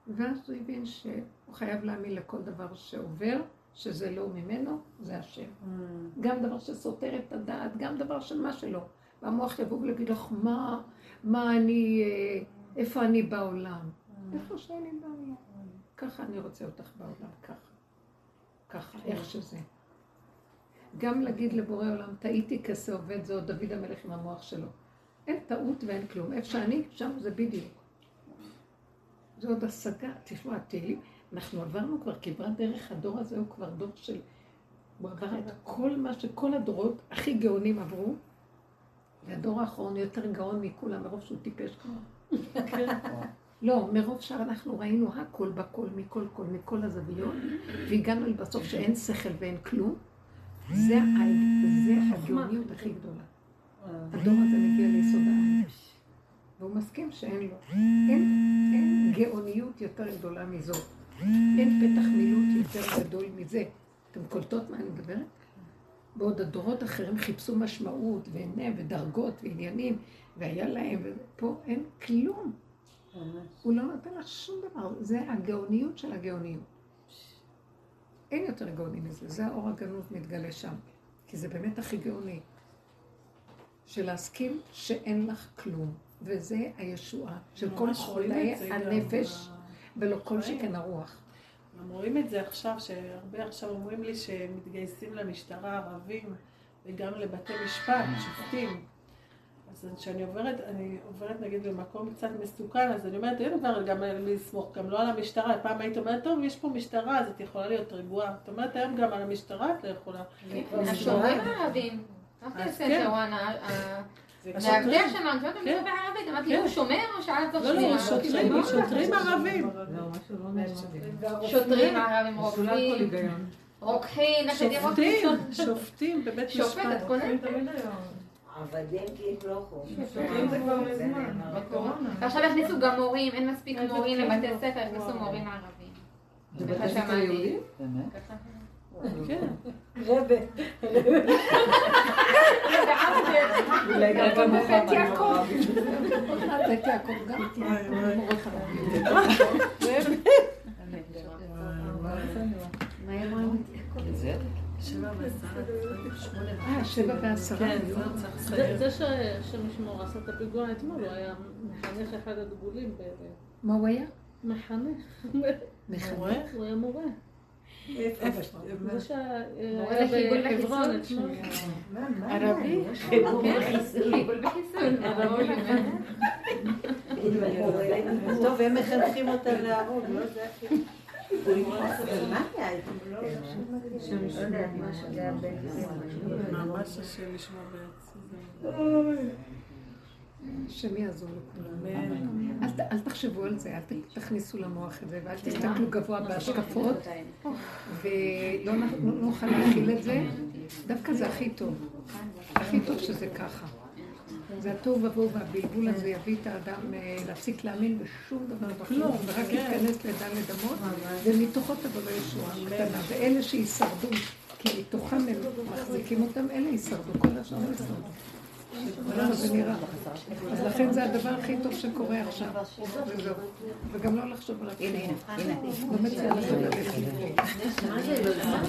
ואז הוא הבין שהוא חייב להאמין לכל דבר שעובר, שזה לא ממנו, זה השם. גם דבר שסותר את הדעת, גם דבר של מה שלא. והמוח יבוא ויגיד לך, מה, מה אני, אה, איפה אני בעולם? איפה שאני בעולם? ככה אני רוצה אותך בעולם, ככה. ככה, איך שזה. גם להגיד לבורא עולם, טעיתי כסה עובד, זה עוד דוד המלך עם המוח שלו. אין טעות ואין כלום. איפה שאני, שם זה בדיוק. זה עוד השגה. תשמעו, התהילים, אנחנו עברנו כבר כברת דרך, הדור הזה הוא כבר דור של... הוא עבר את כל מה שכל הדורות הכי גאונים עברו, והדור האחרון יותר גאון מכולם, מרוב שהוא טיפש כבר. לא, מרוב שאנחנו ראינו הכל בכל, מכל כל, מכל הזוויות, והגענו לבסוף שאין שכל ואין כלום, זה, הגאוניות הכי גדולה. הדור הזה מגיע ליסוד העין, והוא מסכים שאין לו. אין, אין גאוניות יותר גדולה מזאת. אין פתח מילוט יותר גדול מזה. אתם קולטות מה אני מדברת? בעוד הדורות אחרים חיפשו משמעות ועיניהם ודרגות ועניינים, והיה להם, ופה אין כלום. הוא לא נותן לך שום דבר, זה הגאוניות של הגאוניות. אין יותר גאוני מזה, זה האור הגנוז מתגלה שם, כי זה באמת הכי גאוני. של להסכים שאין לך כלום, וזה הישועה של כל חולי הנפש, ולא כל. שכן הרוח. גם רואים את זה עכשיו, שהרבה עכשיו אומרים לי שמתגייסים למשטרה ערבים וגם לבתי משפט, שופטים. אז כשאני עוברת, אני עוברת נגיד במקום קצת מסוכן, אז אני אומרת, אין כבר גם על מי לסמוך, גם לא על המשטרה. פעם היית אומרת, טוב, יש פה משטרה, אז את יכולה להיות רגועה. את אומרת, היום גם על המשטרה את לא יכולה. השומרים הערבים. כן. כן. אמרתי, כן. הוא שומר או כבר לא, לא? שוטרים, ערבים. שוטרים ערבים, רוקחים, רוקחים? שופטים, שופטים בבית שופט, את משפט. עבדים כאילו לא חושבים. זה כבר מזמן. ועכשיו הכניסו גם מורים, אין מספיק מורים לבתי ספר, הכניסו מורים ערבים. ככה שמעתי. ככה. כן. רבה. אולי גם כמו בית יעקב. בית יעקב גם. מה היא אמרה? אה, שבע ועשרה. כן, זה- שמשמור עשה את הפיגוע אתמול, הוא היה מחנך אחד הדגולים, מה הוא היה? מחנך, מחנך. הוא היה מורה. זה שהיה וחיסול. אתמול. ערבי? טוב, הם מחנכים אותם להרוג, לא זה הכי... ממש השם יעזור לכולם. אל תחשבו על זה, אל תכניסו למוח את זה, ואל תסתכלו גבוה בהשקפות, ולא לא נוכל להכיל את זה. דווקא זה הכי טוב. הכי טוב שזה ככה. זה התוהו ובוהו והבלבול הזה יביא את האדם אה, להפסיק להאמין בשום דבר כלום, בחיים, ורק כן. ייכנס לדל אמות, ומתוכו תבוא לישועה קטנה. ואלה שישרדו, כי מתוכם הם מחזיקים אותם, אלה ישרדו, כל השאר לא ישרדו. אז לכן זה הדבר הכי טוב שקורה עכשיו. וגם לא לחשוב על הכיוון. הנה, הנה, הנה.